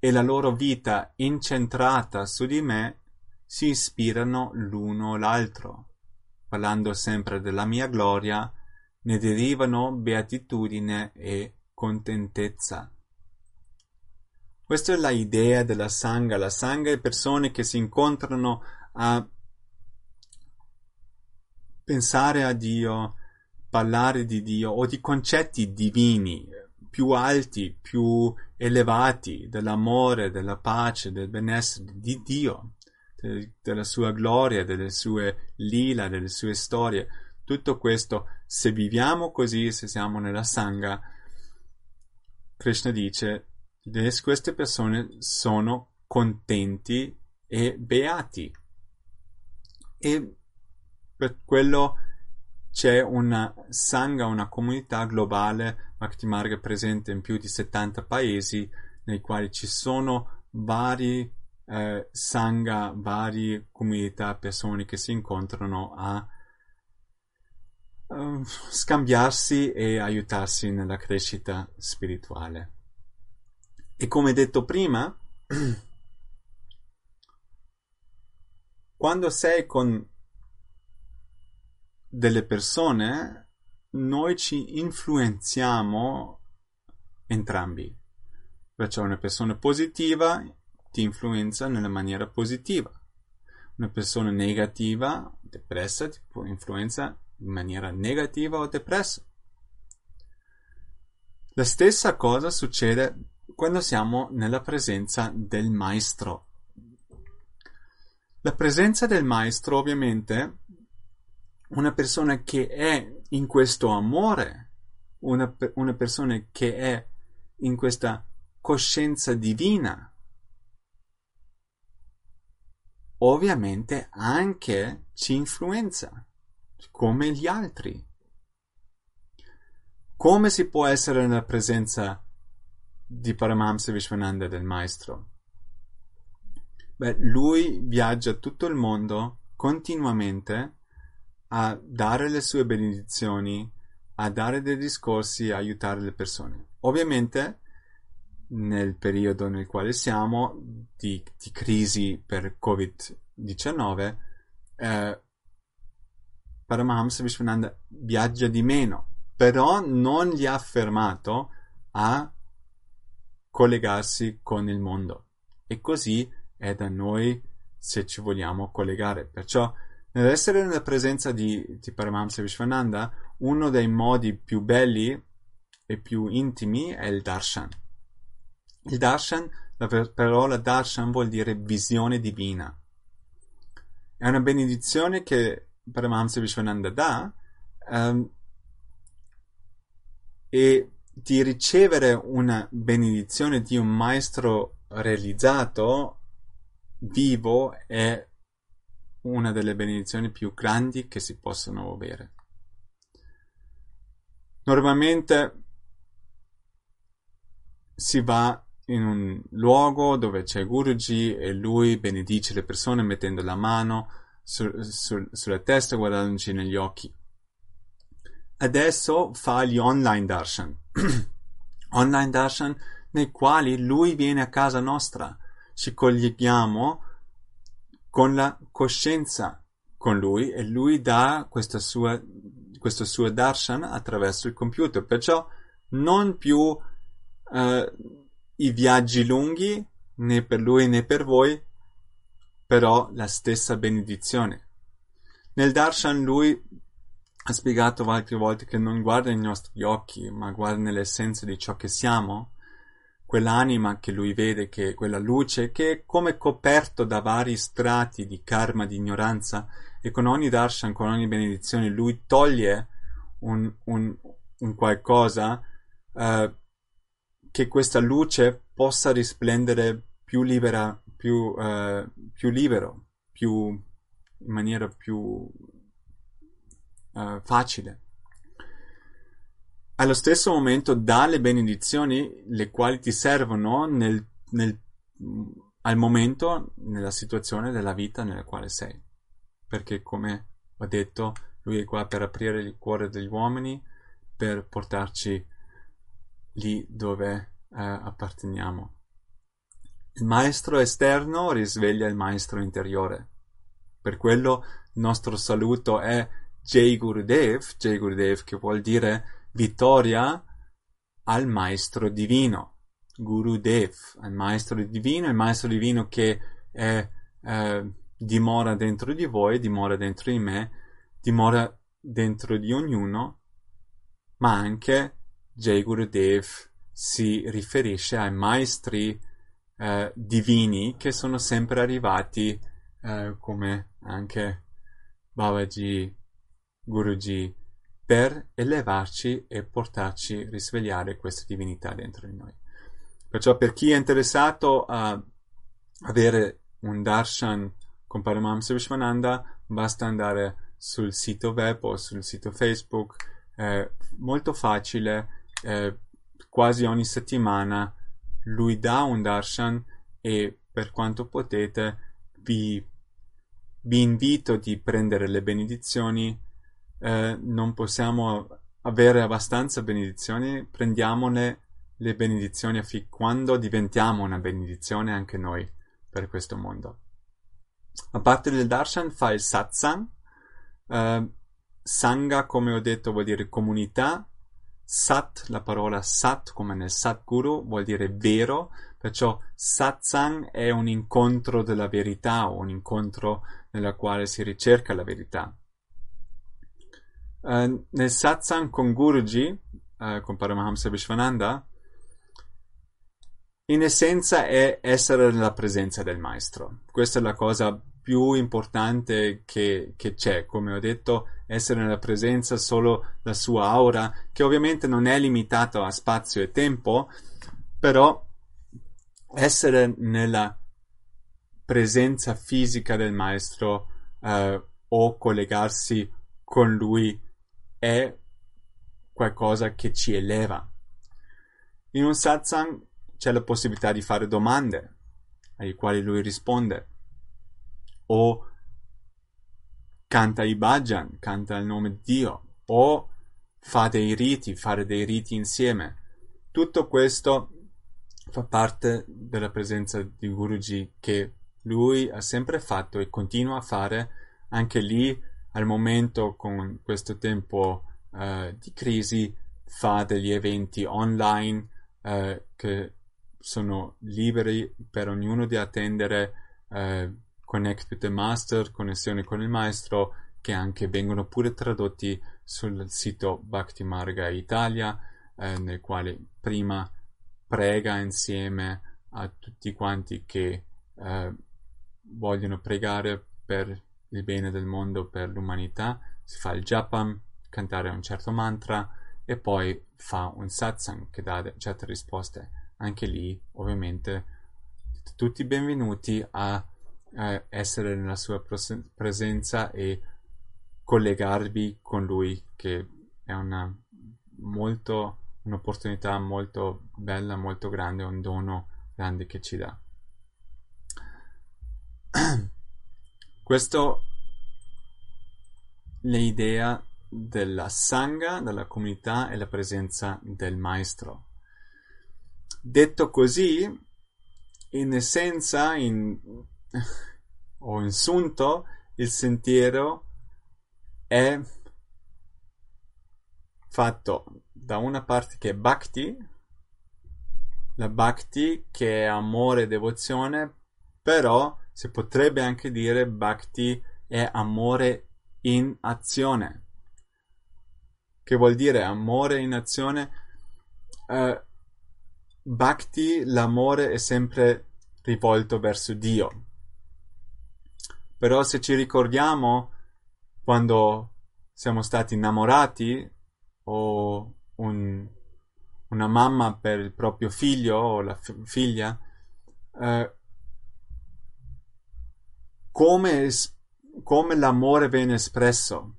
e la loro vita incentrata su di me, si ispirano l'uno l'altro. Parlando sempre della mia gloria, ne derivano beatitudine e contentezza. Questa è l'idea della sangha. La sangha è persone che si incontrano a pensare a Dio, parlare di Dio o di concetti divini più alti, più elevati dell'amore, della pace, del benessere di Dio, della sua gloria, delle sue lila, delle sue storie. Tutto questo, se viviamo così, se siamo nella sangha, Krishna dice, queste persone sono contenti e beati. E per quello c'è una sangha, una comunità globale, Bhakti Marga presente in più di 70 paesi, nei quali ci sono vari eh, sangha, varie comunità, persone che si incontrano a uh, scambiarsi e aiutarsi nella crescita spirituale. E come detto prima, quando sei con delle persone, noi ci influenziamo entrambi. Perciò una persona positiva ti influenza nella maniera positiva. Una persona negativa, depressa, ti influenza in maniera negativa o depressa. La stessa cosa succede quando siamo nella presenza del maestro. La presenza del maestro ovviamente una persona che è in questo amore, una, una persona che è in questa coscienza divina, ovviamente anche ci influenza come gli altri. Come si può essere nella presenza di Paramahamsa Vishwananda del maestro? Beh, lui viaggia tutto il mondo continuamente a dare le sue benedizioni, a dare dei discorsi, a aiutare le persone. Ovviamente, nel periodo nel quale siamo, di, di crisi per Covid-19, eh, Paramahamsa Vishwananda viaggia di meno, però non gli ha fermato a collegarsi con il mondo. E così è da noi se ci vogliamo collegare. Perciò, nell'essere nella presenza di, di Paramahamsa Vishwananda, uno dei modi più belli e più intimi è il darshan. Il darshan, la parola darshan vuol dire visione divina. È una benedizione che Paramahamsa Vishwananda dà um, e di ricevere una benedizione di un maestro realizzato vivo è una delle benedizioni più grandi che si possono avere. Normalmente si va in un luogo dove c'è Guruji e lui benedice le persone mettendo la mano su, su, sulla testa guardandoci negli occhi. Adesso fa gli online darshan. online darshan nei quali lui viene a casa nostra. Ci colleghiamo con la coscienza con lui e lui dà questa sua, questo suo darshan attraverso il computer. Perciò non più uh, i viaggi lunghi né per lui né per voi, però la stessa benedizione. Nel darshan lui ha spiegato altre volte che non guarda i nostri occhi, ma guarda nell'essenza di ciò che siamo, quell'anima che lui vede, che quella luce, che è come coperto da vari strati di karma, di ignoranza, e con ogni darshan, con ogni benedizione, lui toglie un, un, un qualcosa uh, che questa luce possa risplendere più libera, più, uh, più libero, più, in maniera più uh, facile. Allo stesso momento dà le benedizioni le quali ti servono nel, nel, al momento, nella situazione della vita nella quale sei. Perché, come ho detto, lui è qua per aprire il cuore degli uomini, per portarci lì dove eh, apparteniamo. Il maestro esterno risveglia il maestro interiore. Per quello il nostro saluto è Jai Gurudev, Jai Gurudev che vuol dire vittoria al maestro divino. Gurudev, al maestro divino, il maestro divino che è, eh, dimora dentro di voi, dimora dentro di me, dimora dentro di ognuno, ma anche Jai Gurudev si riferisce ai maestri eh, divini che sono sempre arrivati eh, come anche Babaji Guruji, per elevarci e portarci risvegliare questa divinità dentro di noi. Perciò per chi è interessato a avere un darshan con Paramahamsa Vishwananda, basta andare sul sito web o sul sito Facebook, è molto facile, eh, quasi ogni settimana lui dà un darshan e per quanto potete vi, vi invito di prendere le benedizioni eh, non possiamo avere abbastanza benedizioni, prendiamone le benedizioni affinché quando diventiamo una benedizione anche noi per questo mondo. A parte del darshan fa il satsang, eh, sangha come ho detto vuol dire comunità, sat, la parola sat come nel satguru vuol dire vero, perciò satsang è un incontro della verità un incontro nella quale si ricerca la verità. Uh, nel satsang con Guruji, uh, con Paramahamsa Vishwananda, in essenza è essere nella presenza del maestro. Questa è la cosa più importante che, che c'è. Come ho detto, essere nella presenza solo la sua aura, che ovviamente non è limitato a spazio e tempo, però essere nella presenza fisica del maestro eh, o collegarsi con lui è qualcosa che ci eleva. In un satsang c'è la possibilità di fare domande ai quali lui risponde o canta i bhajan, canta il nome di Dio o fa dei riti, fare dei riti insieme. Tutto questo fa parte della presenza di Guruji che lui ha sempre fatto e continua a fare anche lì al momento con questo tempo uh, di crisi fa degli eventi online uh, che sono liberi per ognuno di attendere uh, Connect with the Master, connessione con il maestro che anche vengono pure tradotti sul sito Bhakti Marga Italia nel quale prima prega insieme a tutti quanti che vogliono pregare per il bene del mondo, per l'umanità, si fa il japam, cantare un certo mantra e poi fa un satsang che dà certe risposte. Anche lì, ovviamente, tutti benvenuti a eh, essere nella sua presenza e collegarvi con lui, che è una molto un'opportunità molto bella, molto grande, un dono grande che ci dà. Questo l'idea della sangha, della comunità e la presenza del maestro. Detto così, in essenza, in, o in sunto, il sentiero è fatto da una parte che è bhakti, la bhakti che è amore e devozione, però si potrebbe anche dire bhakti è amore in azione. Che vuol dire amore in azione? Uh, bhakti, l'amore è sempre rivolto verso Dio. Però se ci ricordiamo quando siamo stati innamorati o un, una mamma per il proprio figlio o la f- figlia, eh, come, come l'amore viene espresso.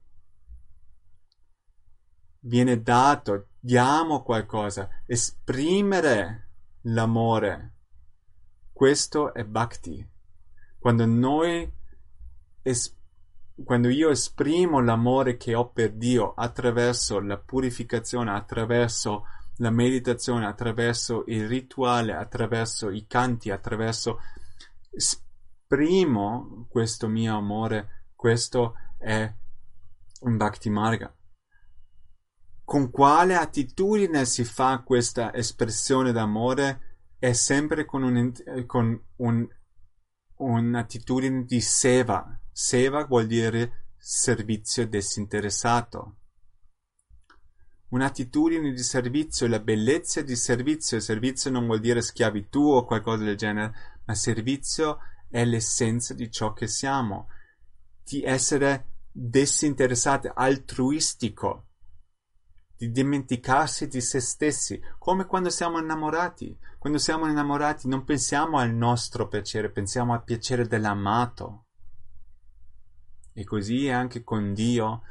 Viene dato, diamo qualcosa, esprimere l'amore. Questo è bhakti. Quando noi es- quando io esprimo l'amore che ho per Dio attraverso la purificazione, attraverso la meditazione, attraverso il rituale, attraverso i canti, attraverso esprimo questo mio amore, questo è un Bhakti Marga. Con quale attitudine si fa questa espressione d'amore? È sempre con, un, con un, un'attitudine di seva. Seva vuol dire servizio disinteressato. Un'attitudine di servizio, la bellezza di servizio, servizio non vuol dire schiavitù o qualcosa del genere, ma servizio è l'essenza di ciò che siamo, di essere disinteressati, altruistico, di dimenticarsi di se stessi, come quando siamo innamorati. Quando siamo innamorati non pensiamo al nostro piacere, pensiamo al piacere dell'amato. E così è anche con Dio,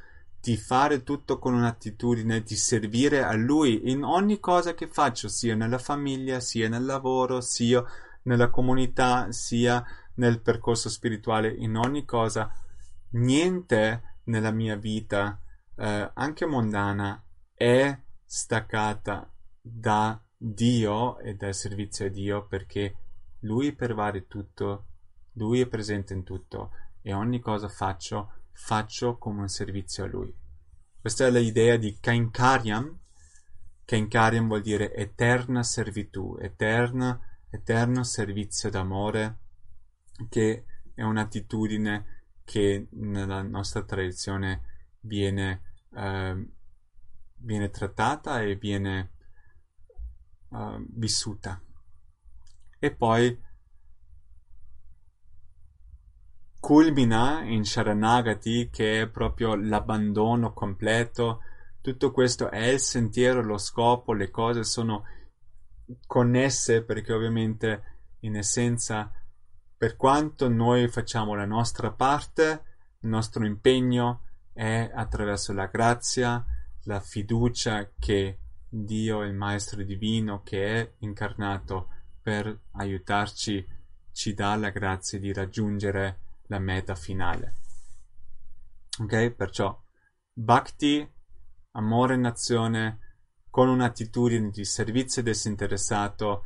di fare tutto con un'attitudine di servire a Lui in ogni cosa che faccio, sia nella famiglia, sia nel lavoro, sia nella comunità, sia nel percorso spirituale, in ogni cosa, niente nella mia vita, eh, anche mondana, è staccata da Dio e dal servizio a Dio perché Lui pervade tutto, Lui è presente in tutto e ogni cosa faccio, faccio come un servizio a Lui. Questa è l'idea di Kainkariam. Kainkariam vuol dire eterna servitù, eterna, eterno servizio d'amore che è un'attitudine che nella nostra tradizione viene, uh, viene trattata e viene uh, vissuta. E poi culmina in Sharanagati, che è proprio l'abbandono completo. Tutto questo è il sentiero, lo scopo, le cose sono connesse perché ovviamente in essenza per quanto noi facciamo la nostra parte, il nostro impegno è attraverso la grazia, la fiducia che Dio, il Maestro Divino, che è incarnato per aiutarci, ci dà la grazia di raggiungere la meta finale. Ok? Perciò Bhakti, amore in azione, con un'attitudine di servizio disinteressato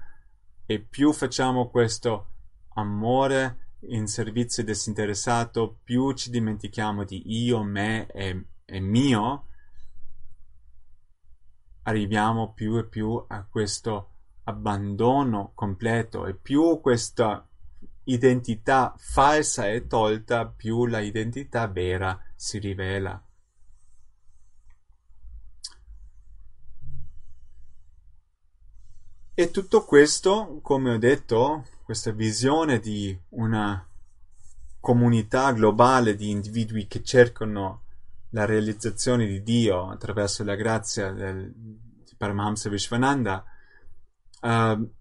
e più facciamo questo amore in servizio disinteressato, più ci dimentichiamo di io, me e, e mio, arriviamo più e più a questo abbandono completo e più questa identità falsa è tolta, più la identità vera si rivela. E tutto questo, come ho detto, questa visione di una comunità globale di individui che cercano la realizzazione di Dio attraverso la grazia del, di Paramahamsa Vishwananda uh,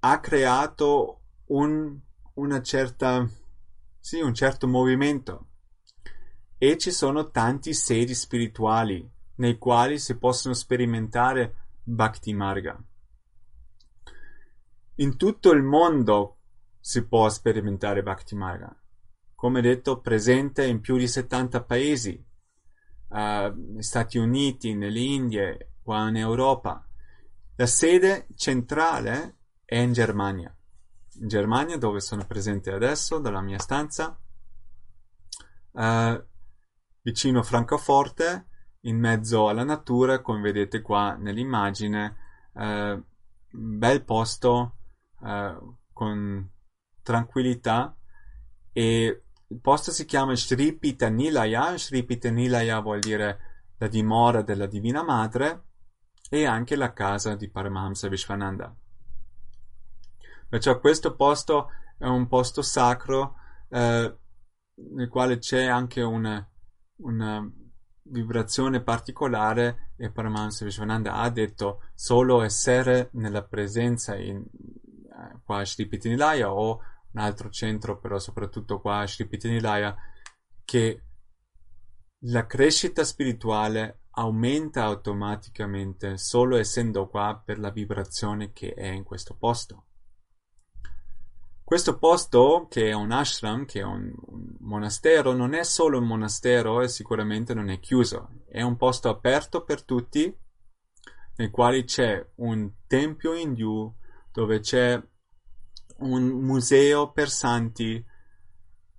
ha creato un, certa, sì, un certo movimento e ci sono tanti sedi spirituali nei quali si possono sperimentare Bhakti Marga. In tutto il mondo si può sperimentare Bhakti Marga. Come detto, presente in più di 70 paesi, uh, negli Stati Uniti, nelle Indie, qua in Europa. La sede centrale è in Germania. In Germania, dove sono presente adesso, dalla mia stanza, uh, vicino Francoforte, in mezzo alla natura, come vedete qua nell'immagine, uh, bel posto uh, con tranquillità e il posto si chiama Sri Pitanilaya, Sri Pitanilaya vuol dire la dimora della Divina Madre e anche la casa di Paramahamsa Vishwananda. Perciò questo posto è un posto sacro eh, nel quale c'è anche una, una vibrazione particolare e Paramahamsa Vishwananda ha detto solo essere nella presenza in, qua a Sri Pitinilaya o un altro centro, però soprattutto qua a Sri Pitinilaya, che la crescita spirituale aumenta automaticamente solo essendo qua per la vibrazione che è in questo posto. Questo posto, che è un ashram, che è un, un, monastero, non è solo un monastero e sicuramente non è chiuso. È un posto aperto per tutti, nel quale c'è un tempio indù dove c'è un museo per santi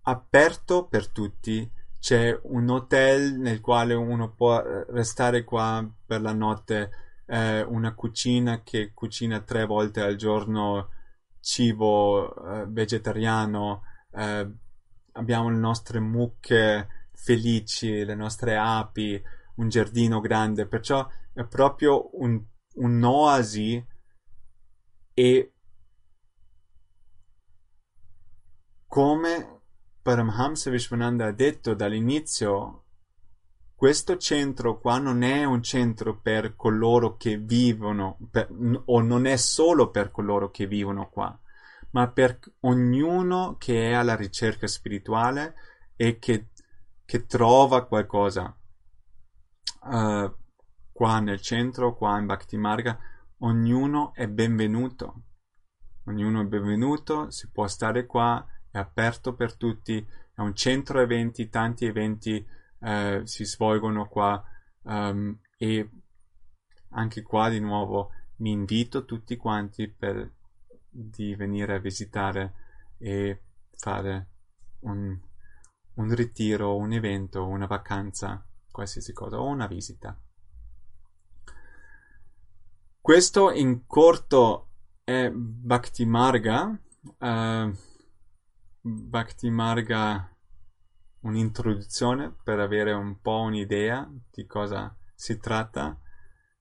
aperto per tutti. C'è un hotel nel quale uno può restare qua per la notte, eh, una cucina che cucina tre volte al giorno cibo eh, vegetariano, eh, abbiamo le nostre mucche felici, le nostre api, un giardino grande, perciò è proprio un, un'oasi e Come Paramhamsa Vishwananda ha detto dall'inizio, questo centro qua non è un centro per coloro che vivono, per, o non è solo per coloro che vivono qua, ma per ognuno che è alla ricerca spirituale e che, che trova qualcosa. Uh, qua nel centro, qua in Bhakti Marga, ognuno è benvenuto. Ognuno è benvenuto, si può stare qua è aperto per tutti, è un centro eventi, tanti eventi eh, si svolgono qua um, e anche qua di nuovo mi invito tutti quanti per di venire a visitare e fare un, un ritiro, un evento, una vacanza, qualsiasi cosa, o una visita. Questo in corto è Bhakti Marga. Uh, Bhakti Marga un'introduzione per avere un po' un'idea di cosa si tratta.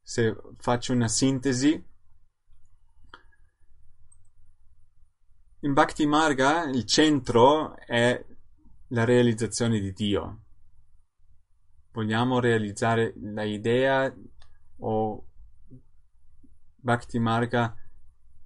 Se faccio una sintesi, in Bhakti Marga il centro è la realizzazione di Dio. Vogliamo realizzare la idea o Bhakti Marga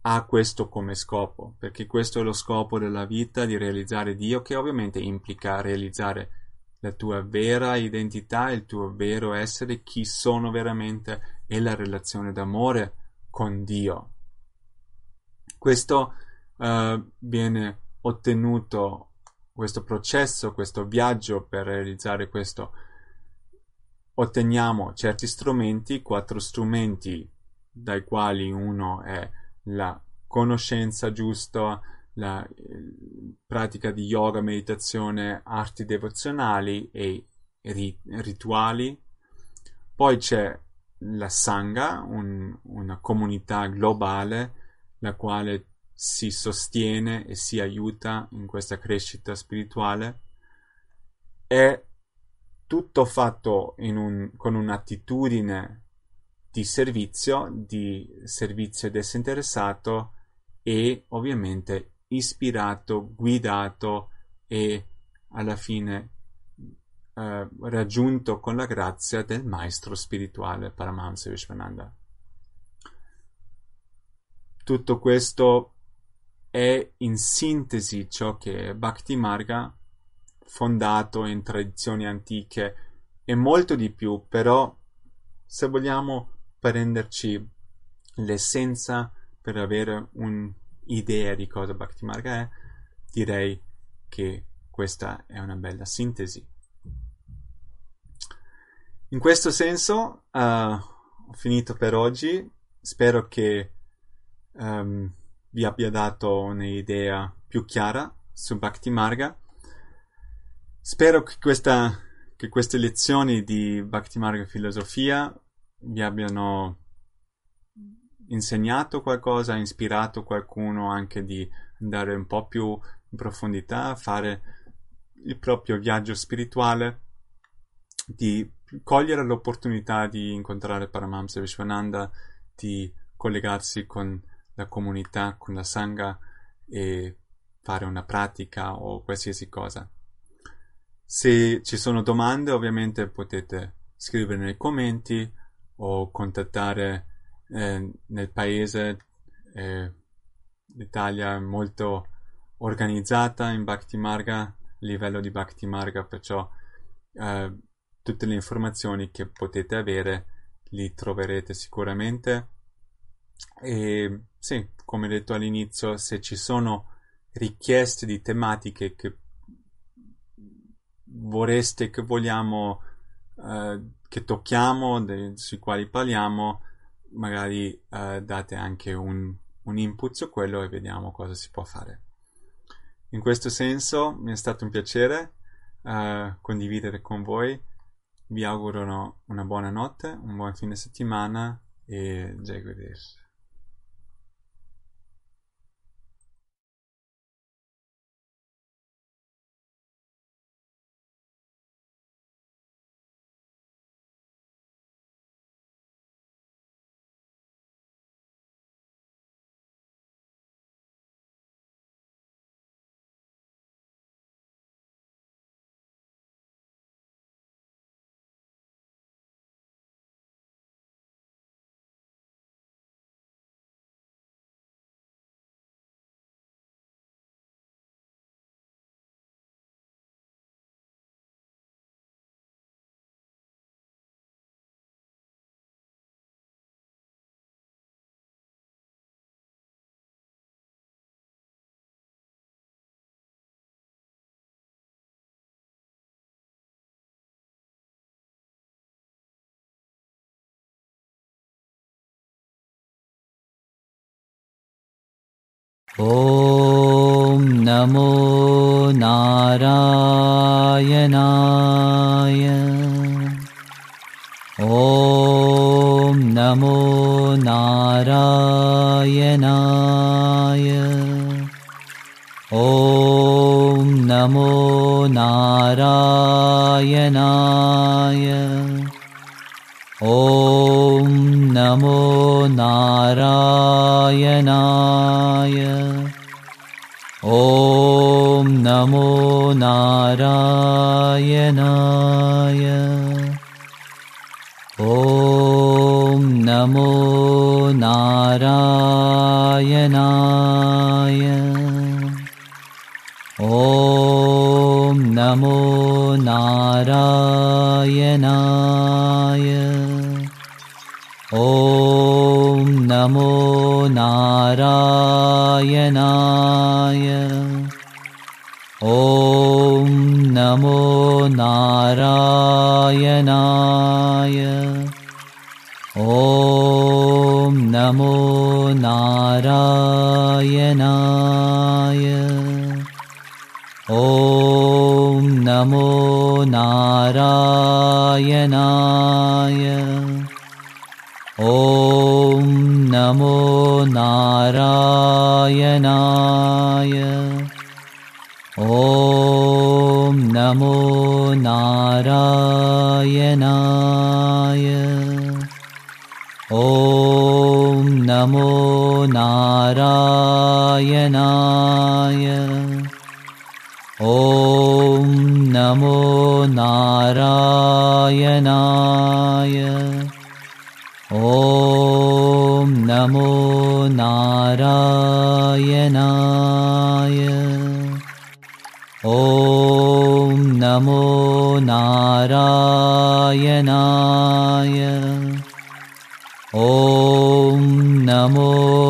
ha questo come scopo, perché questo è lo scopo della vita, di realizzare Dio, che ovviamente implica realizzare la tua vera identità, il tuo vero essere, chi sono veramente e la relazione d'amore con Dio. Questo uh, viene ottenuto, questo processo, questo viaggio per realizzare questo. Otteniamo certi strumenti, quattro strumenti dai quali uno è la conoscenza giusta, la eh, pratica di yoga, meditazione, arti devozionali e rit- rituali. Poi c'è la Sangha, un, una comunità globale la quale si sostiene e si aiuta in questa crescita spirituale. È tutto fatto un, con un'attitudine di servizio, di servizio disinteressato e ovviamente ispirato, guidato e alla fine eh, raggiunto con la grazia del maestro spirituale Paramahansa Vishwananda. Tutto questo è in sintesi ciò che Bhakti Marga, fondato in tradizioni antiche e molto di più, però se vogliamo prenderci l'essenza per avere un'idea di cosa Bhakti Marga è, direi che questa è una bella sintesi. In questo senso uh, ho finito per oggi, spero che um, vi abbia dato un'idea più chiara su Bhakti Marga. Spero che, questa, che queste lezioni di Bhakti Marga Filosofia vi abbiano insegnato qualcosa, ispirato qualcuno anche di andare un po' più in profondità, fare il proprio viaggio spirituale, di cogliere l'opportunità di incontrare Paramahamsa Vishwananda, di collegarsi con la comunità, con la Sangha e fare una pratica o qualsiasi cosa. Se ci sono domande, ovviamente potete scrivere nei commenti o contattare eh, nel paese. Eh, L'Italia è molto organizzata in Bhakti Marga, a livello di Bhakti Marga, perciò eh, tutte le informazioni che potete avere li troverete sicuramente. E sì, come detto all'inizio, se ci sono richieste di tematiche che vorreste che vogliamo eh, che tocchiamo, de, sui quali parliamo, magari eh, date anche un, un input su quello e vediamo cosa si può fare. In questo senso mi è stato un piacere uh, condividere con voi. Vi auguro una buona notte, un buon fine settimana e Jai. Oh.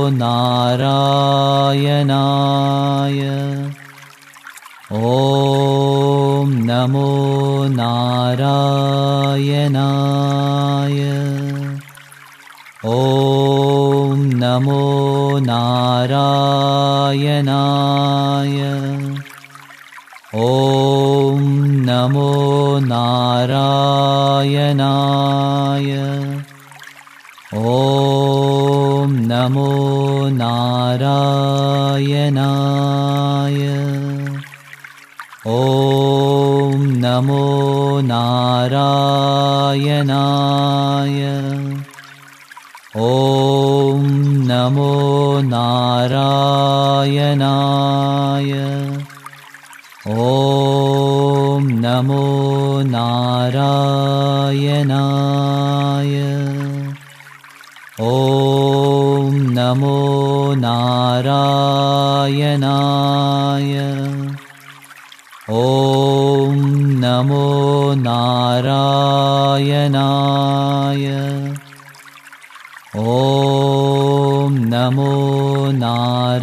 नारायणाय। ॐ नमो नारायणाय। ॐ नमो नारायणाय। ॐ नमो नारायणाय नमो नारायणाय। ॐ नमो नारायणाय। ॐ नमो नारायणाय। ॐ नमो नारायणाय नमो नारायणाय। ॐ नमो नारायणाय। ॐ नमो नारायणाय।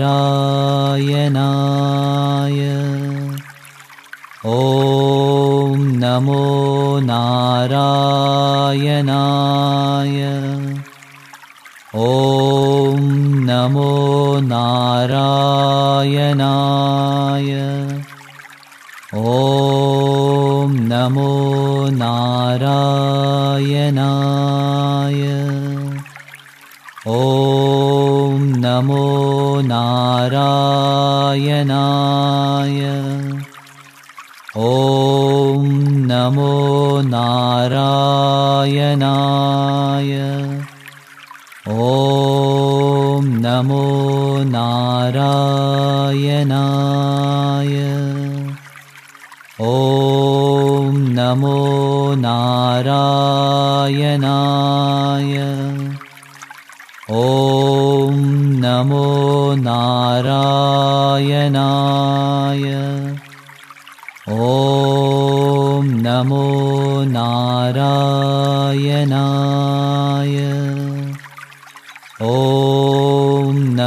ॐ नमो नारायणाय। ॐ नमो नारायणाय। ॐ नमो नारायणाय। ॐ नमो नारायणाय। ॐ नमो नारायणाय नमो नारायणाय। ॐ नमो नारायणाय। ॐ नमो नारायणाय। ॐ नमो नारायणाय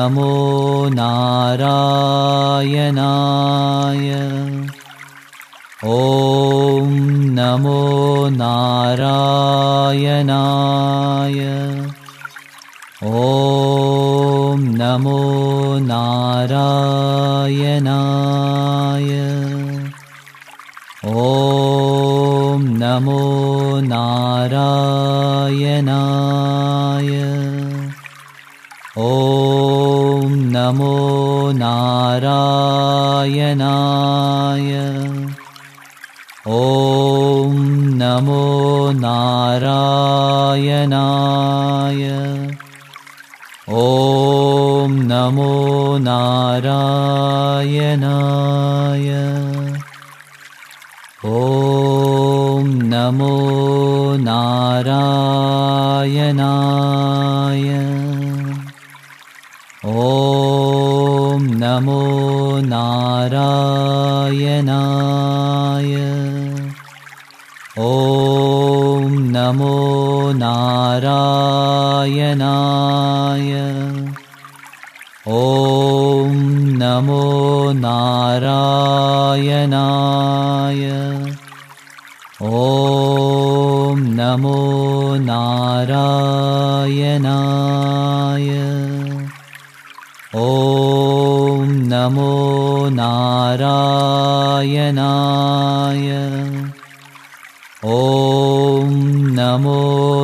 नमो नारायणाय। ॐ नमो नारायणाय। ॐ नमो नारायणाय। ॐ नमो नारायणाय नमो नारायणाय। ॐ नमो नारायणाय। ॐ नमो नारायणाय। ॐ नमो नारायणाय। नमो नारायणाय। ॐ नमो नारायणाय। ॐ नमो नारायणाय। ॐ नमो नारायणाय। नमो नारायणाय। ॐ नमो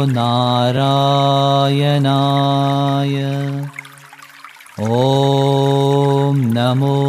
नारायणाय। ॐ नमो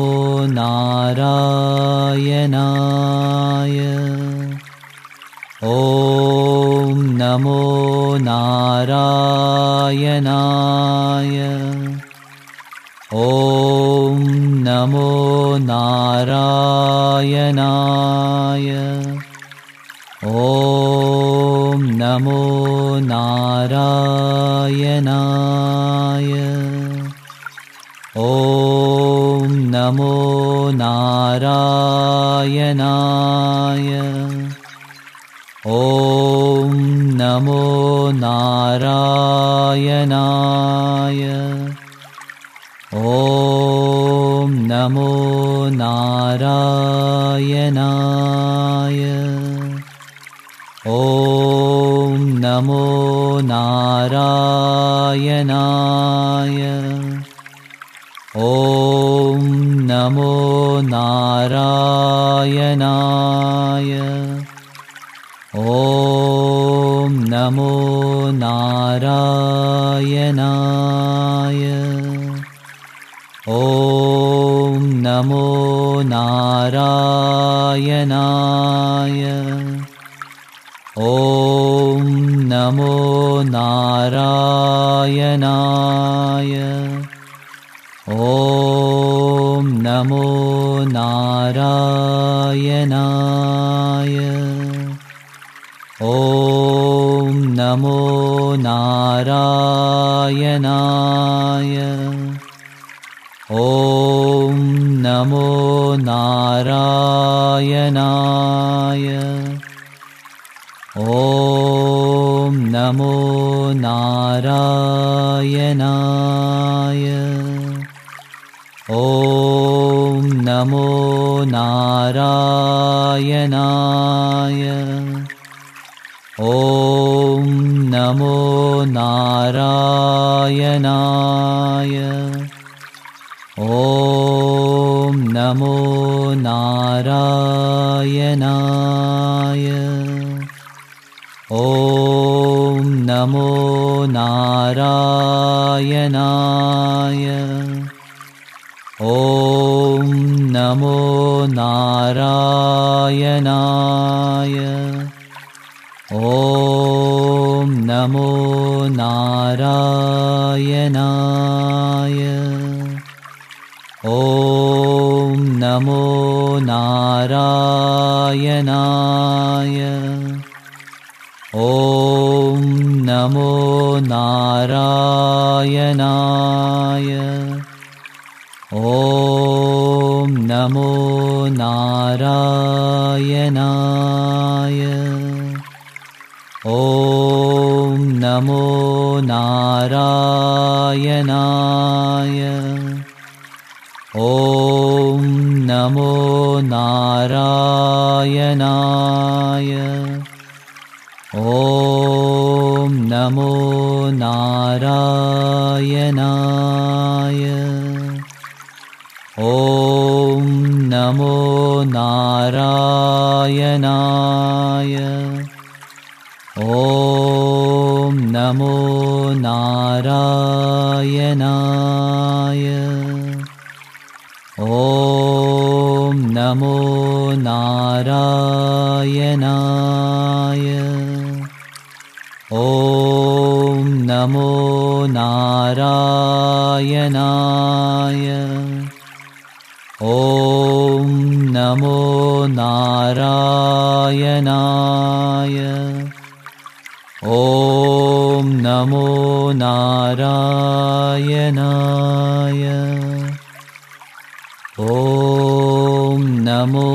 नमो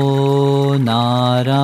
नारायणा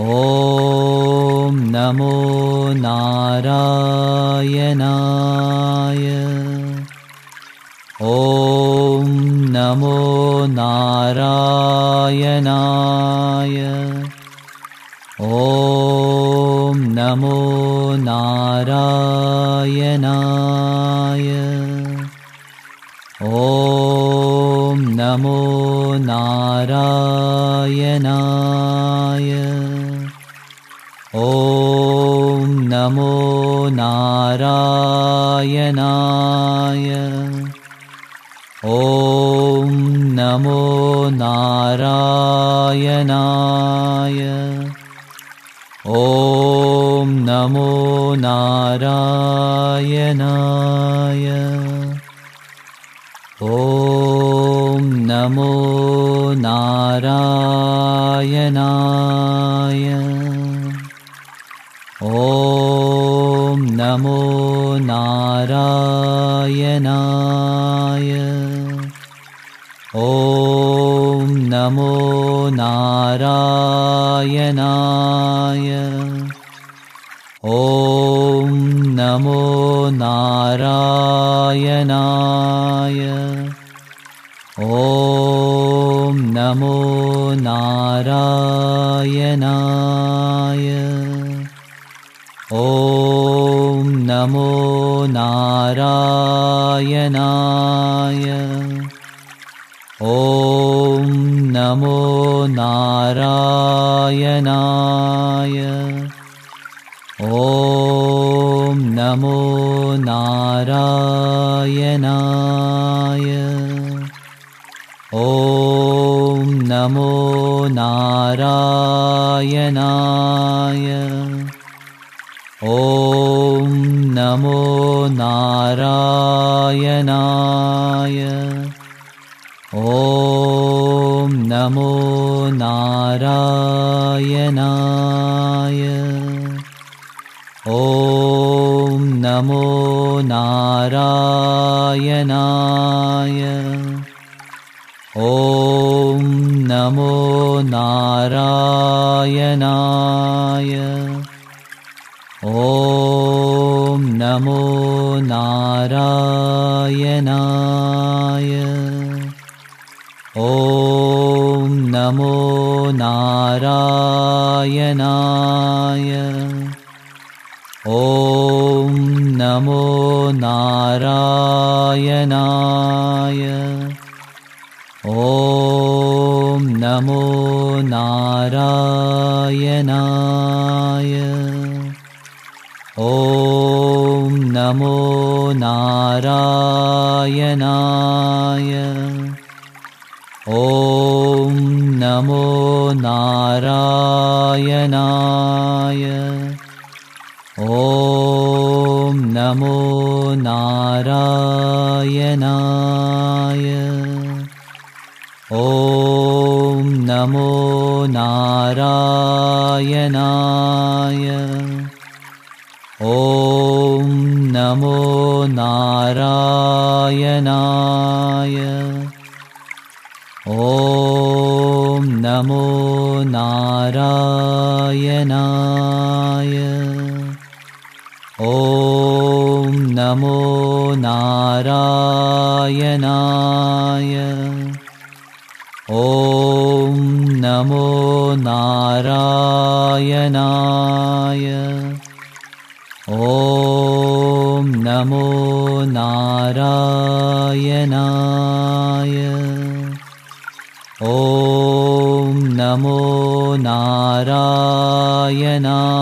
ॐ नमो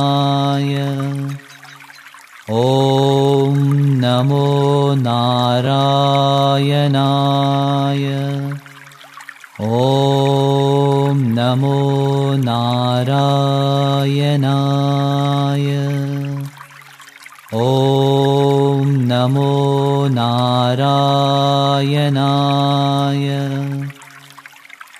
नारायणाय। ॐ नमो नारायणाय। ॐ नमो नारायणाय। ॐ नमो नारायणाय।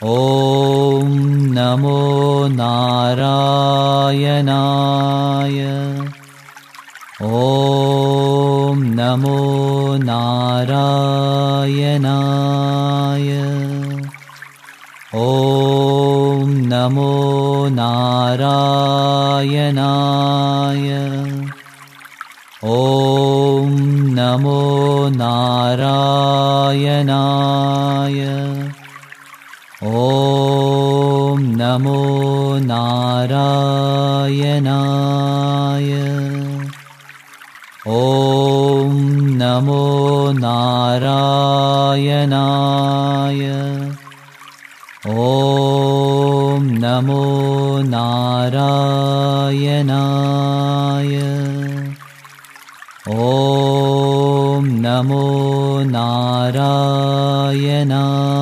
ॐ नमो नारायण नारायणाय। ॐ नमो नारायणाय। ॐ नमो नारायणाय। ॐ नमो नारायणाय। ॐ नमो नारायण नारायणाय। ॐ नमो नारायणाय। ॐ नमो नारायणाय। ॐ नमो नारायणाय।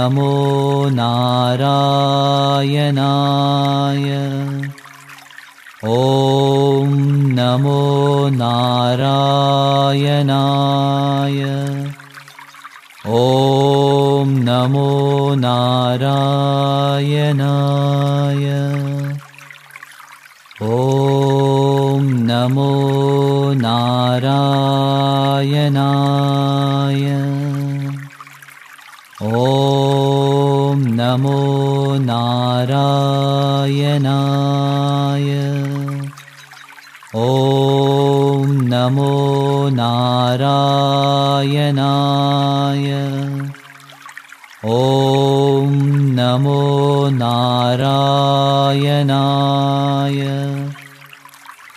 नमो नारायणाय। ॐ नमो नारायणाय। ॐ नमो नारायणाय। ॐ नमो नारायणाय नमो नारायणाय। ॐ नमो नारायणाय। ॐ नमो नारायणाय।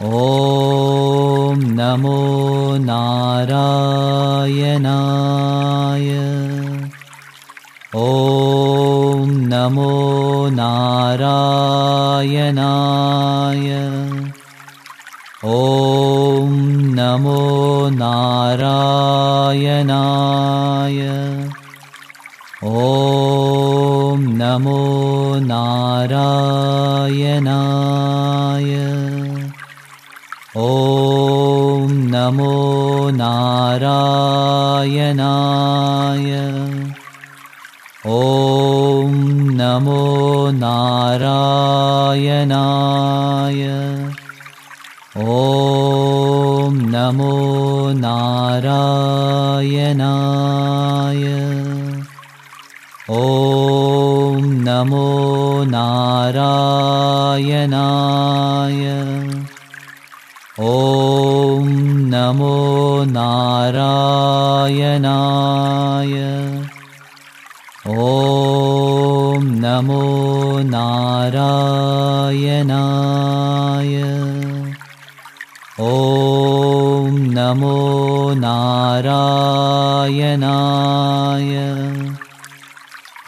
ॐ नमो नारायणाय नमो नारायणाय। ॐ नमो नारायणाय। ॐ नमो नारायणाय। ॐ नमो नारायणाय। ॐ नमो नारायणाय। ॐ नमो नारायणाय। ॐ नमो नारायणाय। ॐ नमो नारायणाय नमो नारायणाय। ॐ नमो नारायणाय।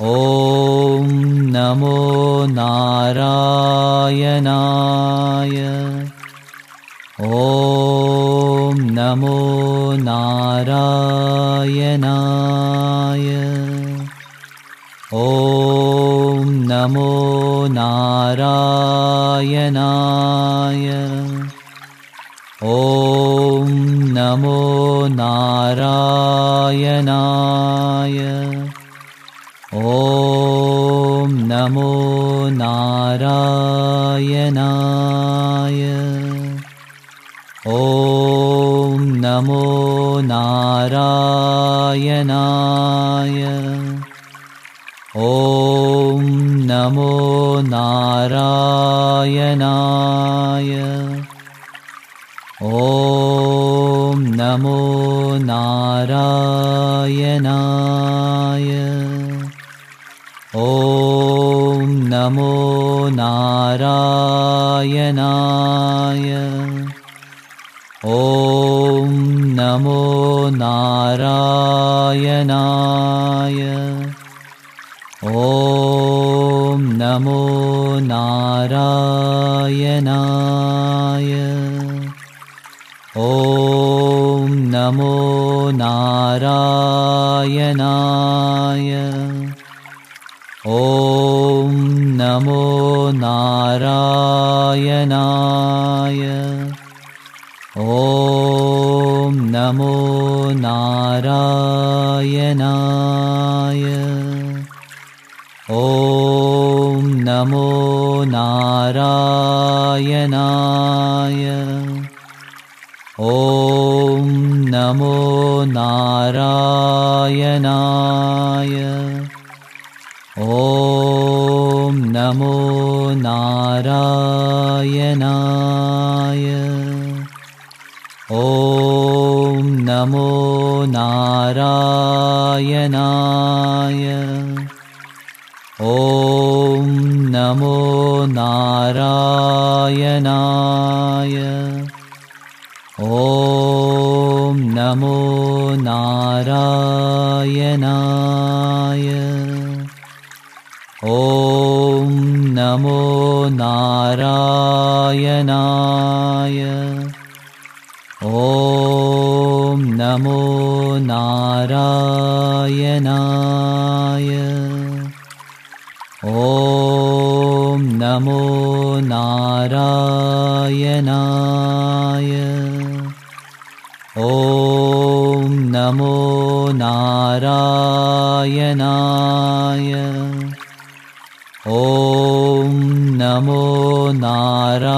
ॐ नमो नारायणाय। ॐ नमो नारायणाय नमो नारायणाय। ॐ नमो नारायणाय। ॐ नमो नारायणाय। ॐ नमो नारायणाय नमो नारायणाय। ॐ नमो नारायणाय। ॐ नमो नारायणाय। ॐ नमो नारायणाय। ॐ नमो नारायणाय। ॐ नमो नारायणाय। ॐ नमो नारायणाय। ॐ नमो नारायणाय नमो नारायणाय। ॐ नमो नारायणाय। ॐ नमो नारायणाय। ॐ नमो नारायणाय नारायणाय। ॐ नमो नारायणाय। ॐ नमो नारायणाय। ॐ नमो नारायणाय। नमो नारायणाय। ॐ नमो नारायणाय। ॐ नमो नारायणाय।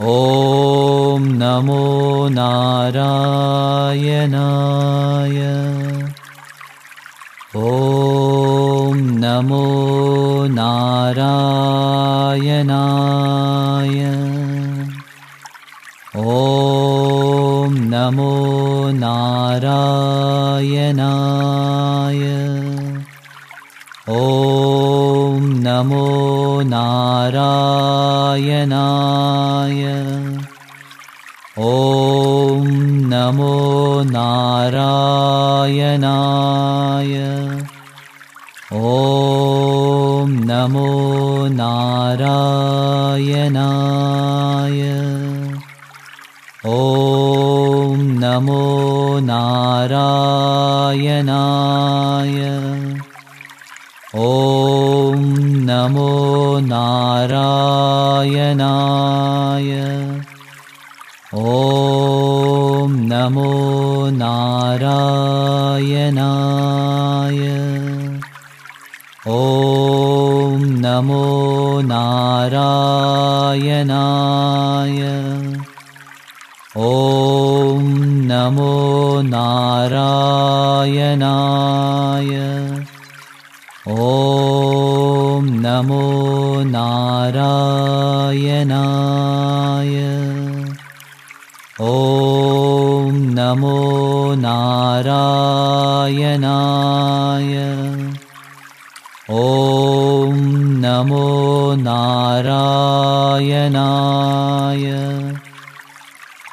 ॐ नमो नारायणाय। ॐ नमो नारायणाय। ॐ नमो नारायणाय। ॐ नमो नारायणाय। ॐ नमो नारायणाय। ॐ नमो नारायणाय। ॐ नमो नारायणाय। ॐ नमो नारायणाय। ॐ नमो नारायणाय। ॐ नमो नारायणाय। ॐ नमो नारायणाय। ॐ नमो नारायणाय। ॐ नमो नारायणाय। ॐ नमो नारायणाय।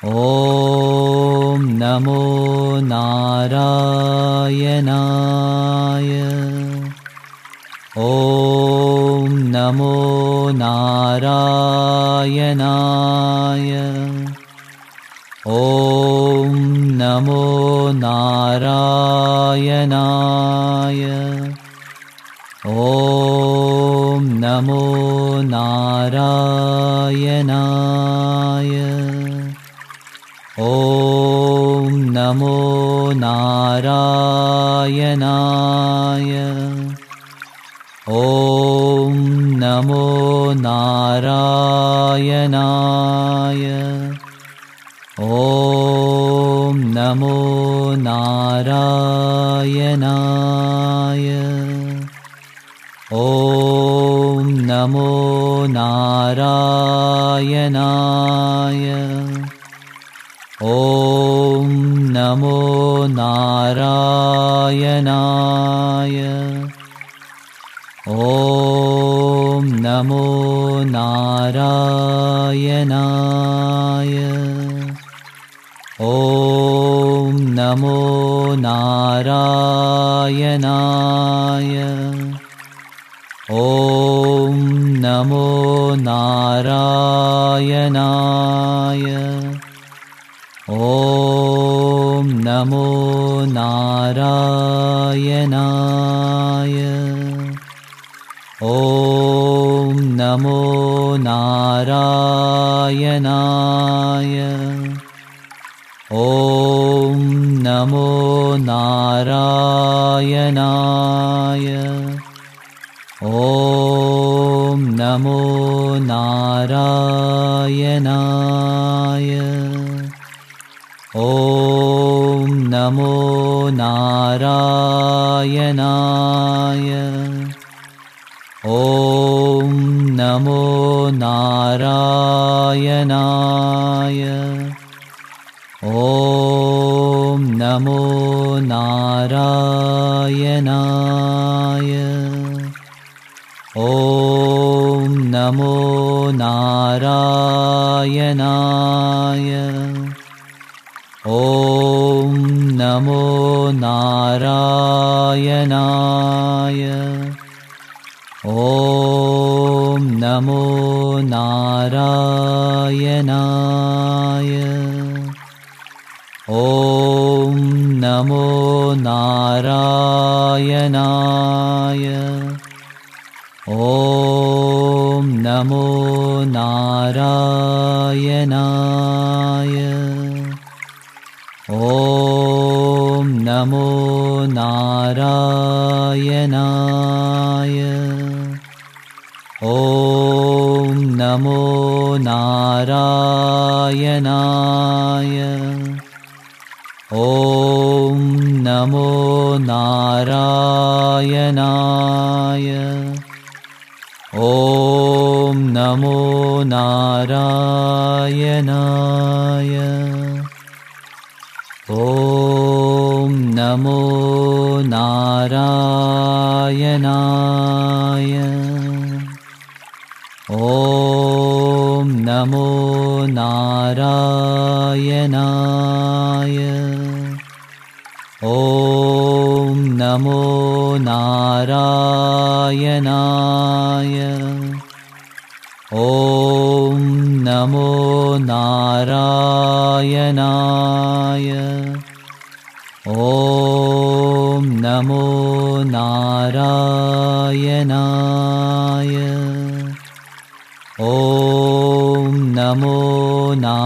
ॐ नमो नारायणाय। ॐ नमो नारायणाय। ॐ नमो नारायणाय। ॐ नमो नारायणाय। ॐ नमो नारायणाय। ॐ नमो नारायणाय। ॐ नमो नारायणाय। ॐ नमो नारायणाय। ॐ नमो नारायणाय। ॐ नमो नारायणाय। ॐ नमो नारायणाय ॐ नमो नारायणाय। ॐ नमो नारायणाय। ॐ नमो नारायणाय। ॐ नमो नारायणाय नमो नारायणाय। ॐ नमो नारायणाय। ॐ नमो नारायणाय। ॐ नमो नारायणाय नमो नारायणाय। ॐ नमो नारायणाय। ॐ नमो नारायणाय। ॐ नमो नारायणाय। ॐ नमो नारायणाय। ॐ नमो नारायणाय। ॐ नमो नारायणाय। ॐ नमो नारायणाय। ॐ नमो नारायणाय। ॐ नमो नारायणाय। ॐ नमो नारायणाय। ॐ नमो नारायणाय नमो नारायणाय। ॐ नमो नारायणाय। ॐ नमो नारायणाय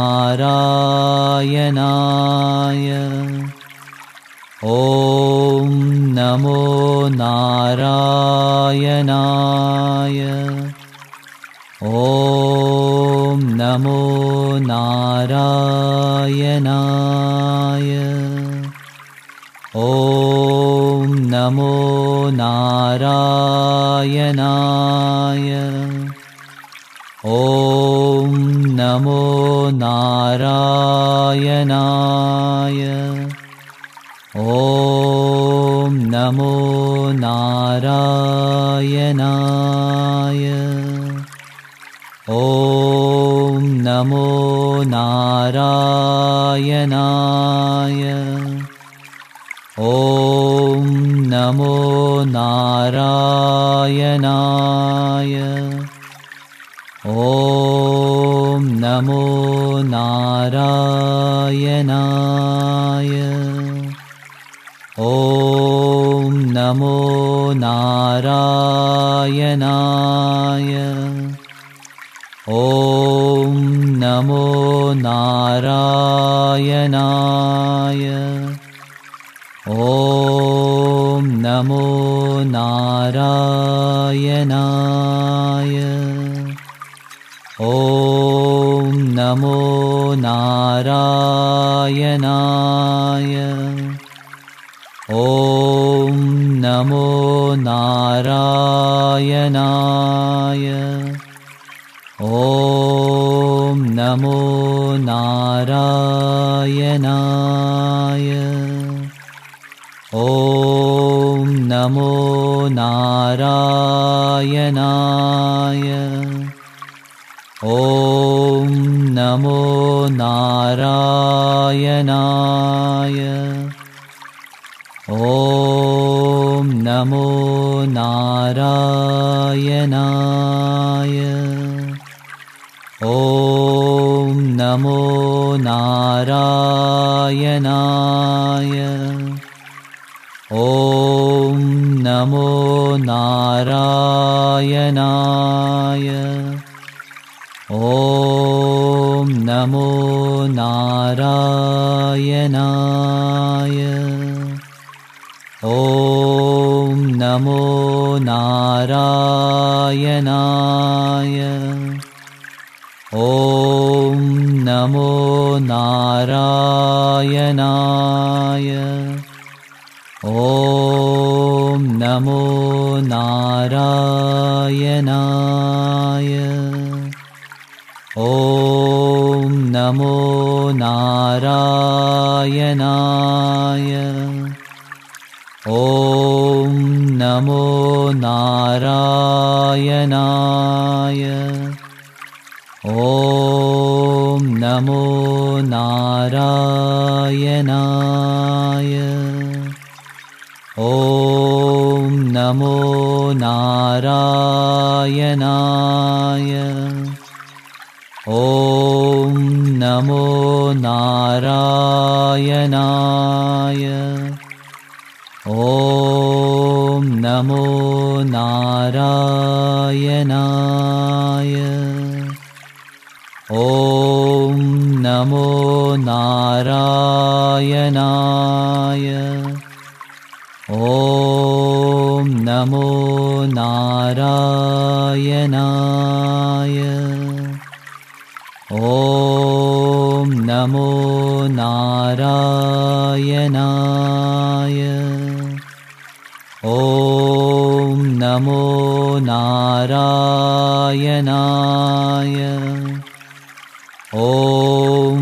ॐ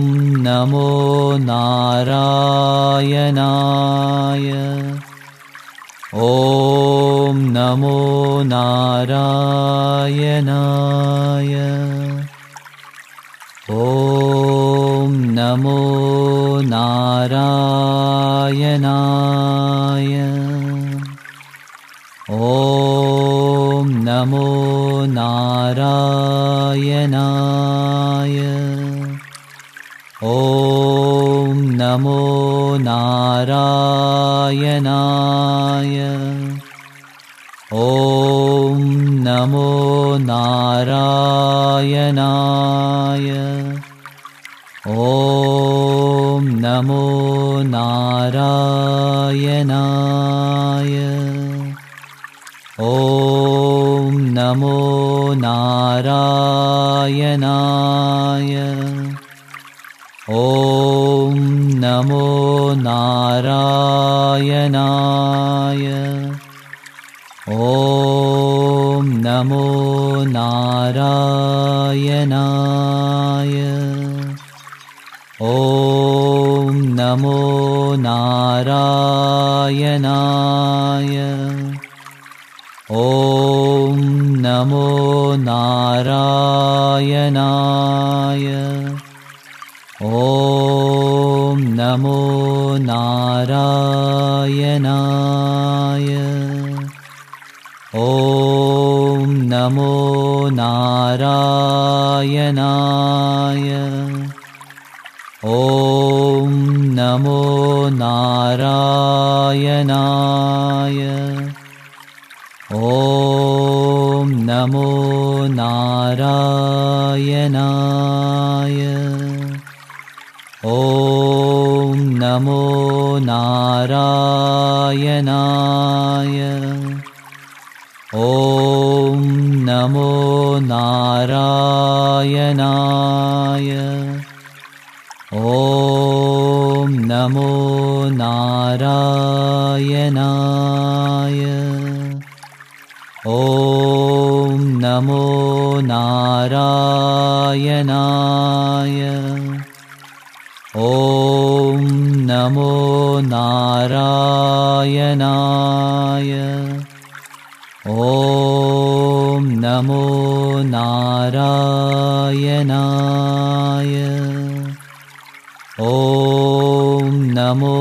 नमो नारायणाय। ॐ नमो नारायणाय। ॐ नमो नारायणाय। ॐ नमो नारायणाय नमो नारायणाय। ॐ नमो नारायणाय। ॐ नमो नारायणाय। ॐ नमो नारायणाय। ॐ नमो नारायणाय। ॐ नमो नारायणाय। ॐ नमो नारायणाय। ॐ नमो नारायणाय नमो नारायणाय। ॐ नमो नारायणाय। ॐ नमो नारायणाय। ॐ नमो नारायणाय नमो नारायणाय। ॐ नमो नारायणाय। ॐ नमो नारायणाय। ॐ नमो नारायणाय। ॐ नमो नारायणाय। ॐ नमो नारायणाय। ॐ नमो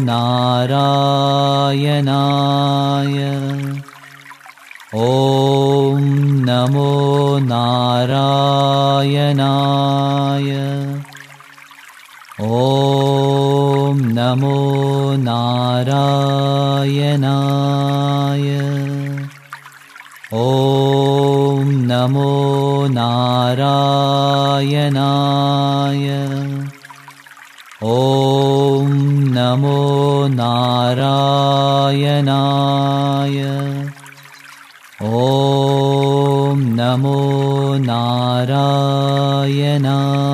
नारायणाय। ॐ नमो नारायणाय नमो नारायणाय। ॐ नमो नारायणाय। ॐ नमो नारायणाय। ॐ नमो नारायणाय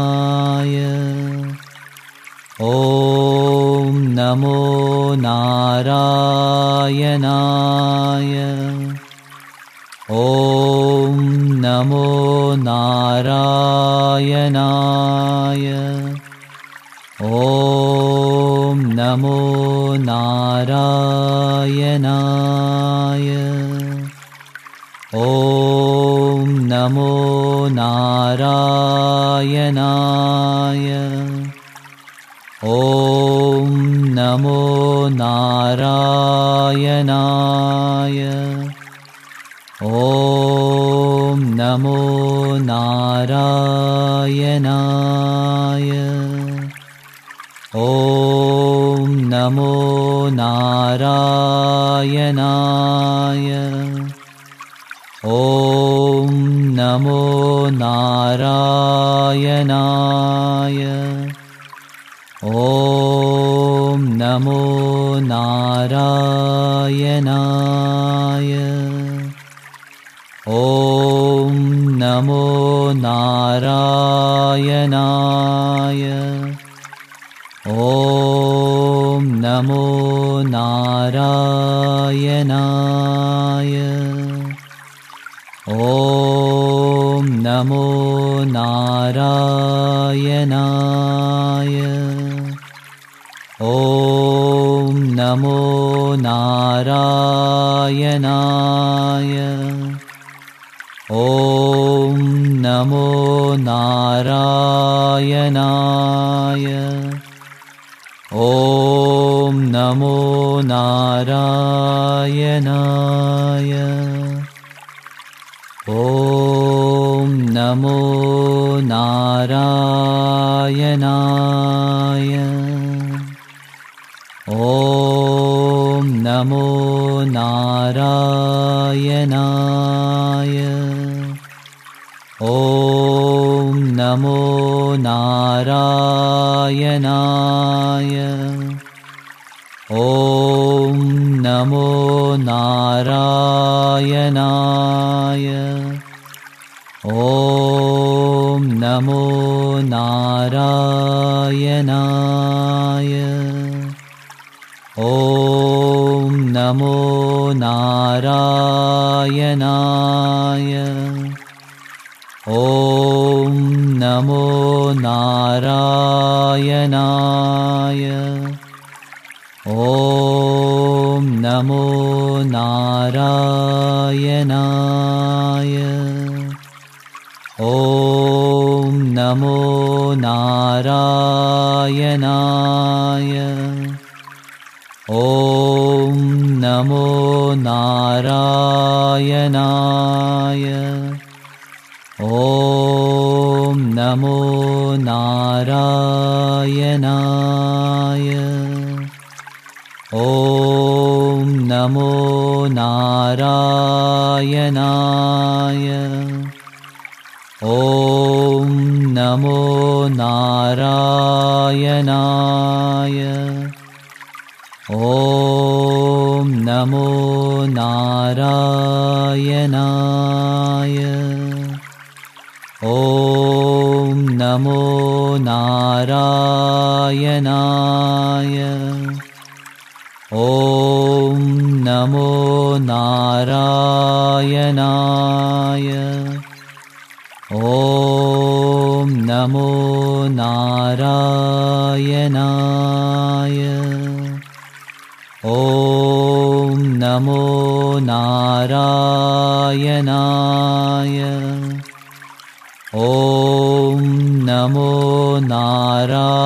नमो नारायणाय। ॐ नमो नारायणाय। ॐ नमो नारायणाय। ॐ नमो नारायणाय नमो नारायणाय। ॐ नमो नारायणाय। ॐ नमो नारायणाय। ॐ नमो नारायणाय नमो नारायणाय। ॐ नमो नारायणाय। ॐ नमो नारायणाय। ॐ नमो नारायणाय नमो नारायणाय। ॐ नमो नारायणाय। ॐ नमो नारायणाय। ॐ नमो नारायणाय नमो नारायणाय। ॐ नमो नारायणाय। ॐ नमो नारायणाय। ॐ नमो नारायणाय। ॐ नमो नारायणाय। ॐ नमो नारायणाय। ॐ नमो नारायणाय। ॐ नमो नारायणाय। ॐ नमो नारायणाय। ॐ नमो नारायणाय। ॐ नमो नारायणाय। ॐ नमो नारायणाय। ॐ नमो नारायणाय। ॐ नमो नारायणाय। ॐ नमो नारायणाय। ॐ नमो नारायणाय। ॐ नमो नारायणाय। ॐ नमो नारायणाय।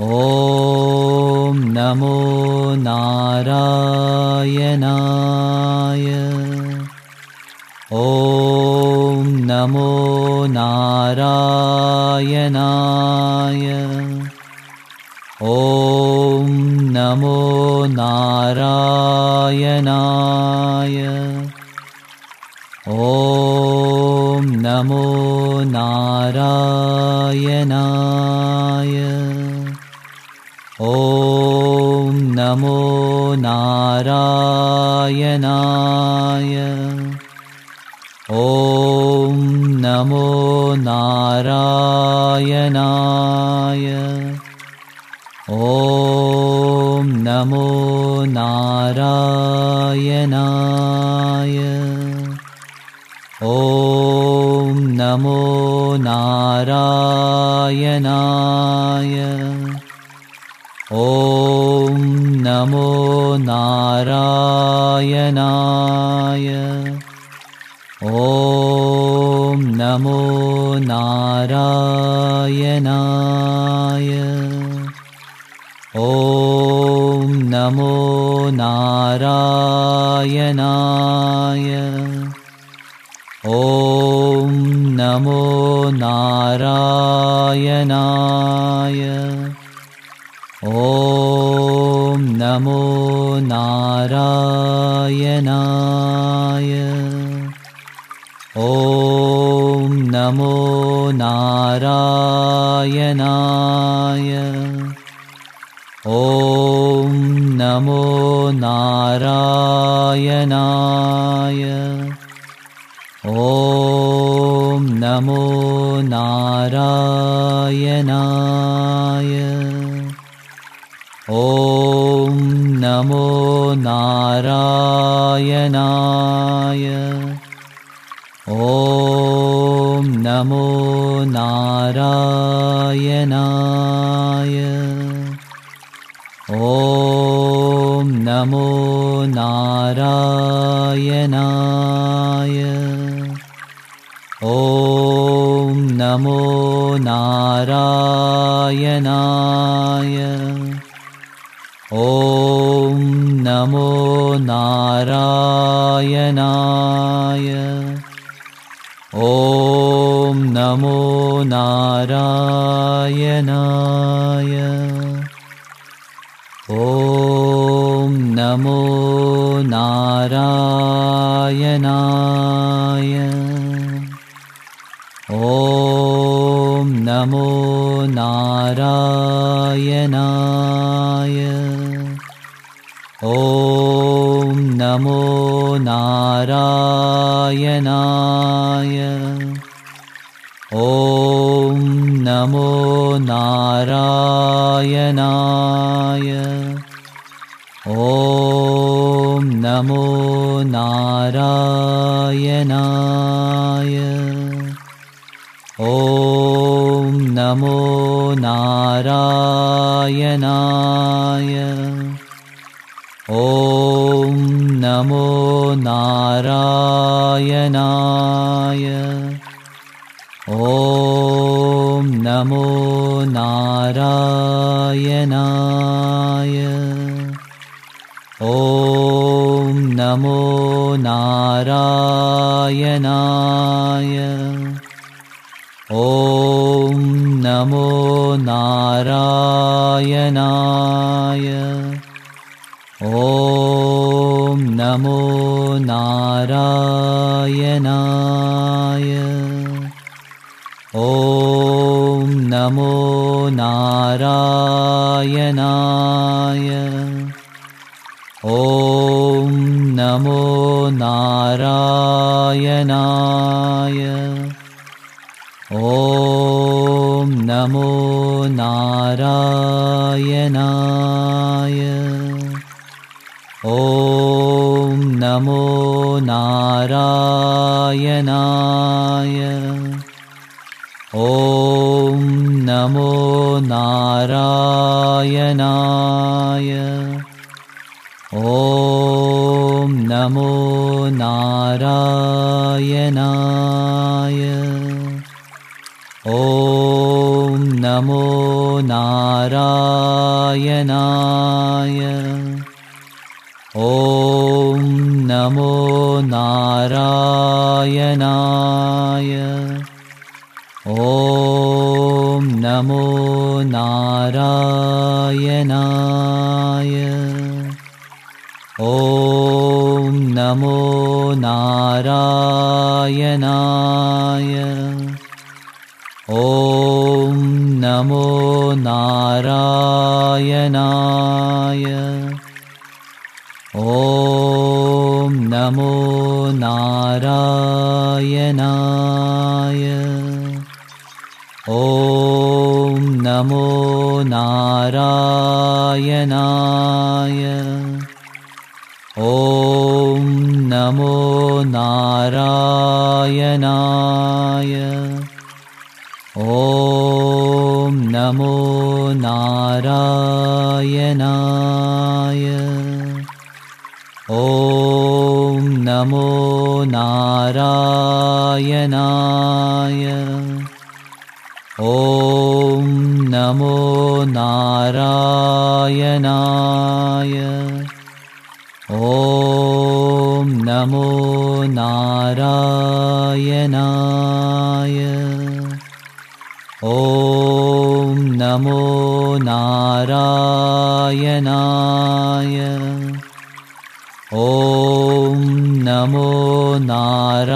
ॐ नमो नारायणाय। ॐ नमो नारायणाय। ॐ नमो नारायणाय। ॐ नमो नारायणाय। ॐ नमो नारायणाय। ॐ नमो नारायणाय। ॐ नमो नारायणाय। ॐ नमो नारायणाय। ॐ नमो नारायणाय। ॐ नमो नारायणाय। ॐ नमो नारायणाय। ॐ नमो नारायणाय। ॐ नमो नारायणाय। ॐ नमो नारायणाय। ॐ नमो नारायणाय। ॐ नमो नारायणाय। ॐ नमो नारायणाय। ॐ नमो नारायणाय नमो नारायणाय। ॐ नमो नारायणाय। ॐ नमो नारायणाय। ॐ नमो नारायणाय नमो नारायणाय। ॐ नमो नारायणाय। ॐ नमो नारायणाय। ॐ नमो नारायणाय नमो नारायणाय। ॐ नमो नारायणाय। ॐ नमो नारायणाय। ॐ नमो नारायणाय नमो नारायणाय। ॐ नमो नारायणाय। ॐ नमो नारायणाय। ॐ नमो नारायणाय नमो नारायणाय। ॐ नमो नारायणाय। ॐ नमो नारायणाय। ॐ नमो नारायणाय नमो नारायणाय। ॐ नमो नारायणाय। ॐ नमो नारायणाय। ॐ नमो नारायणाय नमो नारायणाय। ॐ नमो नारायणाय। ॐ नमो नारायणाय। ॐ नमो नारायणाय नमो नारायणाय। ॐ नमो नारायणाय। ॐ नमो नारायणाय। ॐ नमो नारायणाय नमो नारायणाय। ॐ नमो नारायणाय। ॐ नमो नारायणाय।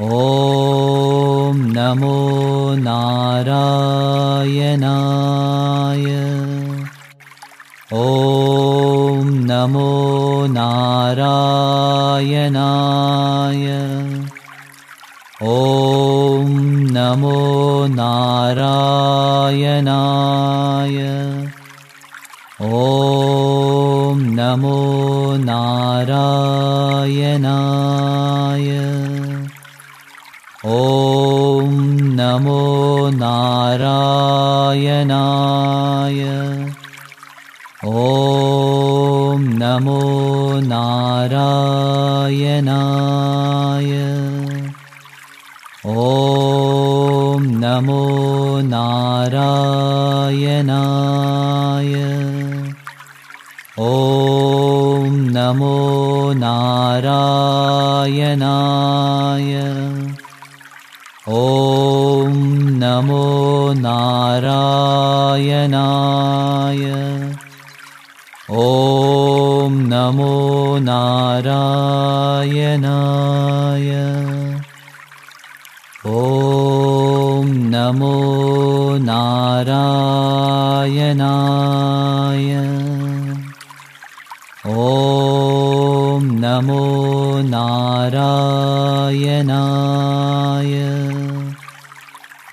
ॐ नमो नारायणाय। ॐ नमो नारायणाय। ॐ नमो नारायणाय। ॐ नमो नारायणाय। ॐ नमो नारायणाय नमो नारायणाय। ॐ नमो नारायणाय। ॐ नमो नारायणाय। ॐ नमो नारायणाय। ॐ नमो नारायणाय। ॐ नमो नारायणाय। ॐ नमो नारायणाय।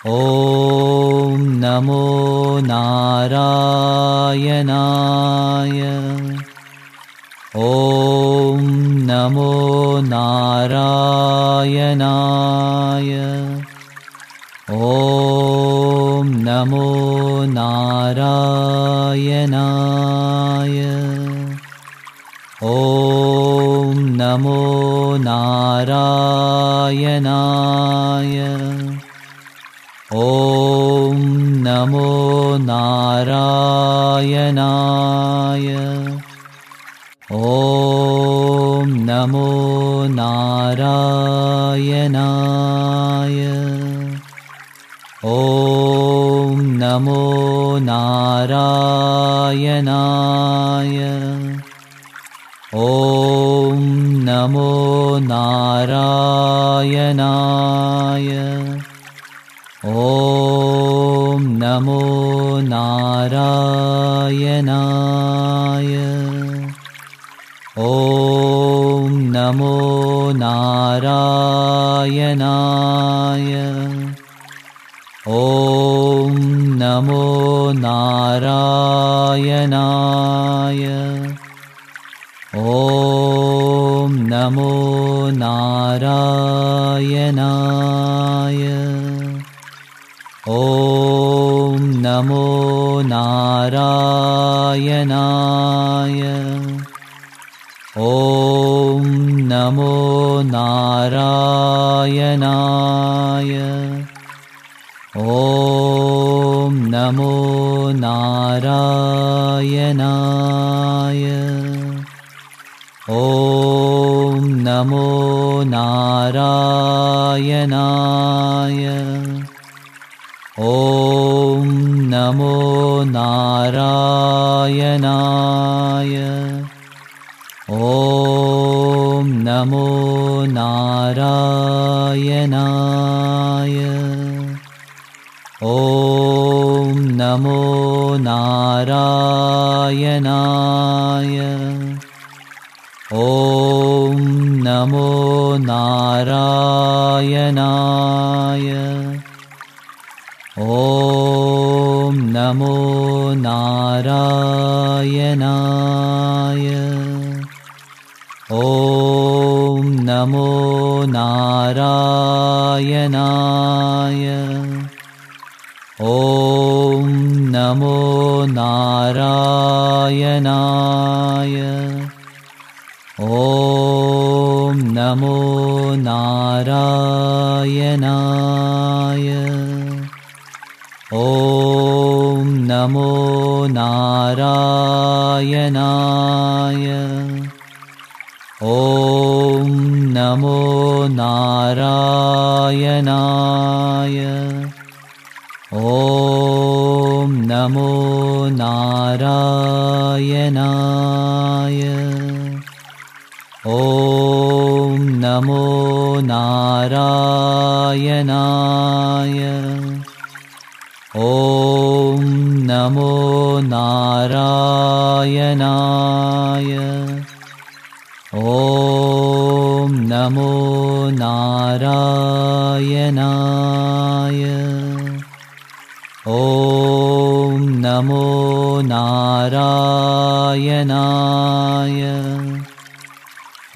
ॐ नमो नारायणाय ॐ नमो नारायणाय। ॐ नमो नारायणाय। ॐ नमो नारायणाय। ॐ नमो नारायणाय नारायणाय। ॐ नमो नारायणाय। ॐ नमो नारायणाय। ॐ नमो नारायणाय। ॐ नमो नारायणाय। ॐ नमो नारायणाय। ॐ नमो नारायणाय। ॐ नमो नारायणाय। ॐ नमो नारायणाय। ॐ नमो नारायणाय। ॐ नमो नारायणाय। ॐ नमो नारायणाय नमो नारायणाय। ॐ नमो नारायणाय। ॐ नमो नारायणाय। ॐ नमो नारायणाय नमो नारायणाय। ॐ नमो नारायणाय। ॐ नमो नारायणाय। ॐ नमो नारायणाय। नमो नारायणाय। ॐ नमो नारायणाय। ॐ नमो नारायणाय। ॐ नमो नारायणाय नमो नारायणाय। ॐ नमो नारायणाय।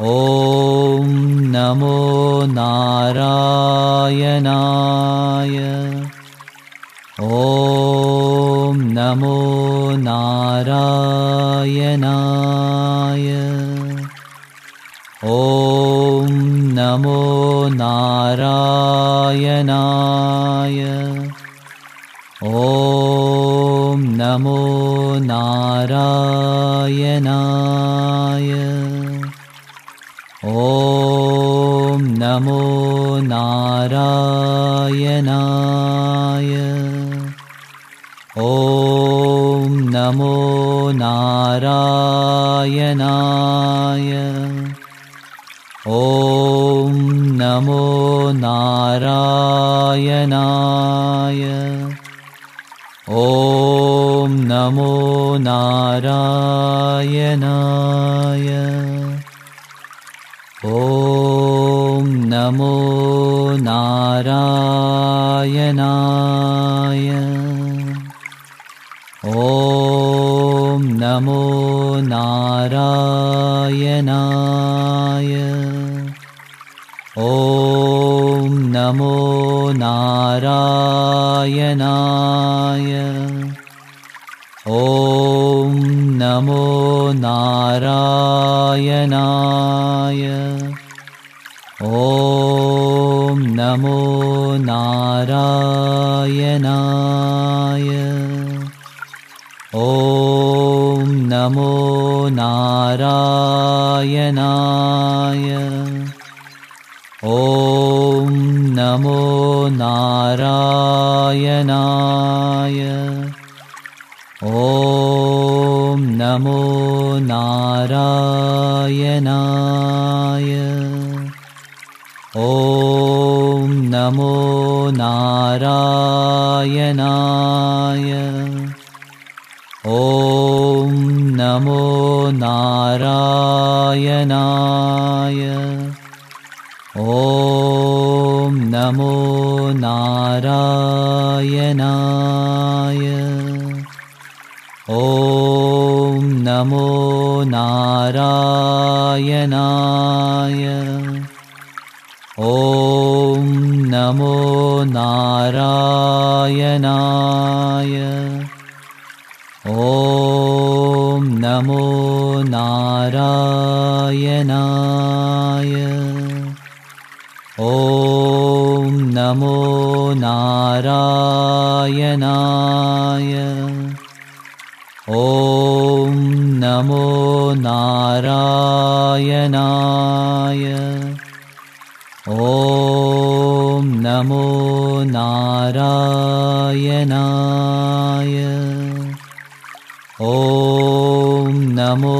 ॐ नमो नारायणाय। ॐ नमो नारायणाय नमो नारायणाय। ॐ नमो नारायणाय। ॐ नमो नारायणाय। ॐ नमो नारायणाय। ॐ नमो नारायणाय। ॐ नमो नारायणाय। ॐ नमो नारायणाय। ॐ नमो नारायणाय नमो नारायणाय। ॐ नमो नारायणाय। ॐ नमो नारायणाय। ॐ नमो नारायणाय। ॐ नमो नारायणाय। ॐ नमो नारायणाय। ॐ नमो नारायणाय। ॐ नमो नारायणाय नमो नारायणाय। ॐ नमो नारायणाय। ॐ नमो नारायणाय। ॐ नमो नारायणाय नमो नारायणाय। ॐ नमो नारायणाय। ॐ नमो नारायणाय। ॐ नमो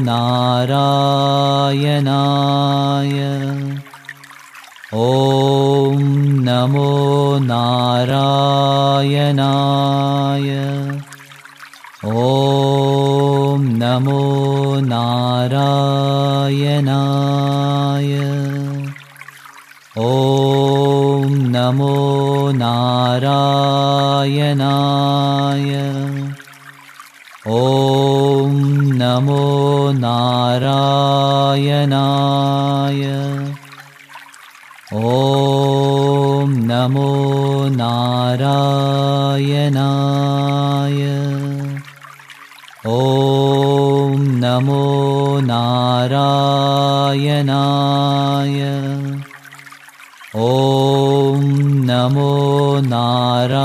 नारायणाय नमो नारायणाय। ॐ नमो नारायणाय। ॐ नमो नारायणाय। ॐ नमो नारायणाय नमो नारायणाय। ॐ नमो नारायणाय। ॐ नमो नारायणाय।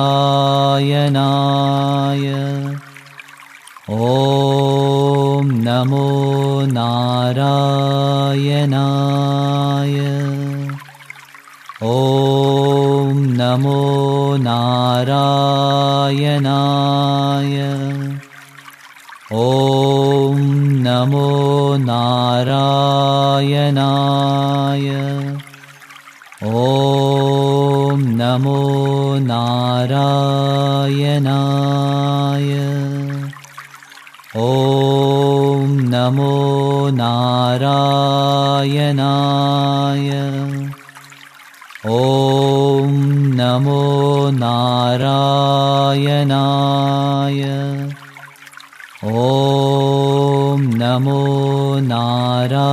ॐ नमो नारायणाय। ॐ नमो नारायणाय। ॐ नमो नारायणाय। ॐ नमो नारायणाय। ॐ नमो नारायणाय। ॐ नमो नारायणाय। ॐ नमो नारायणाय।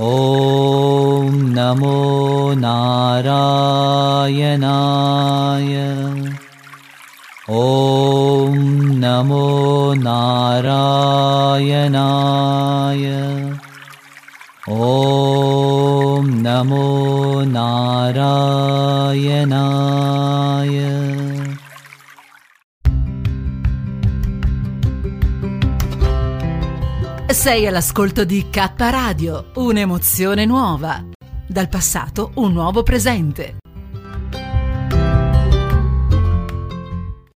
ॐ नमो नारायणाय। ॐ नमो नारायणाय। ॐ नमो नारायणाय Sei all'ascolto di K Radio, un'emozione nuova. Dal passato un nuovo presente.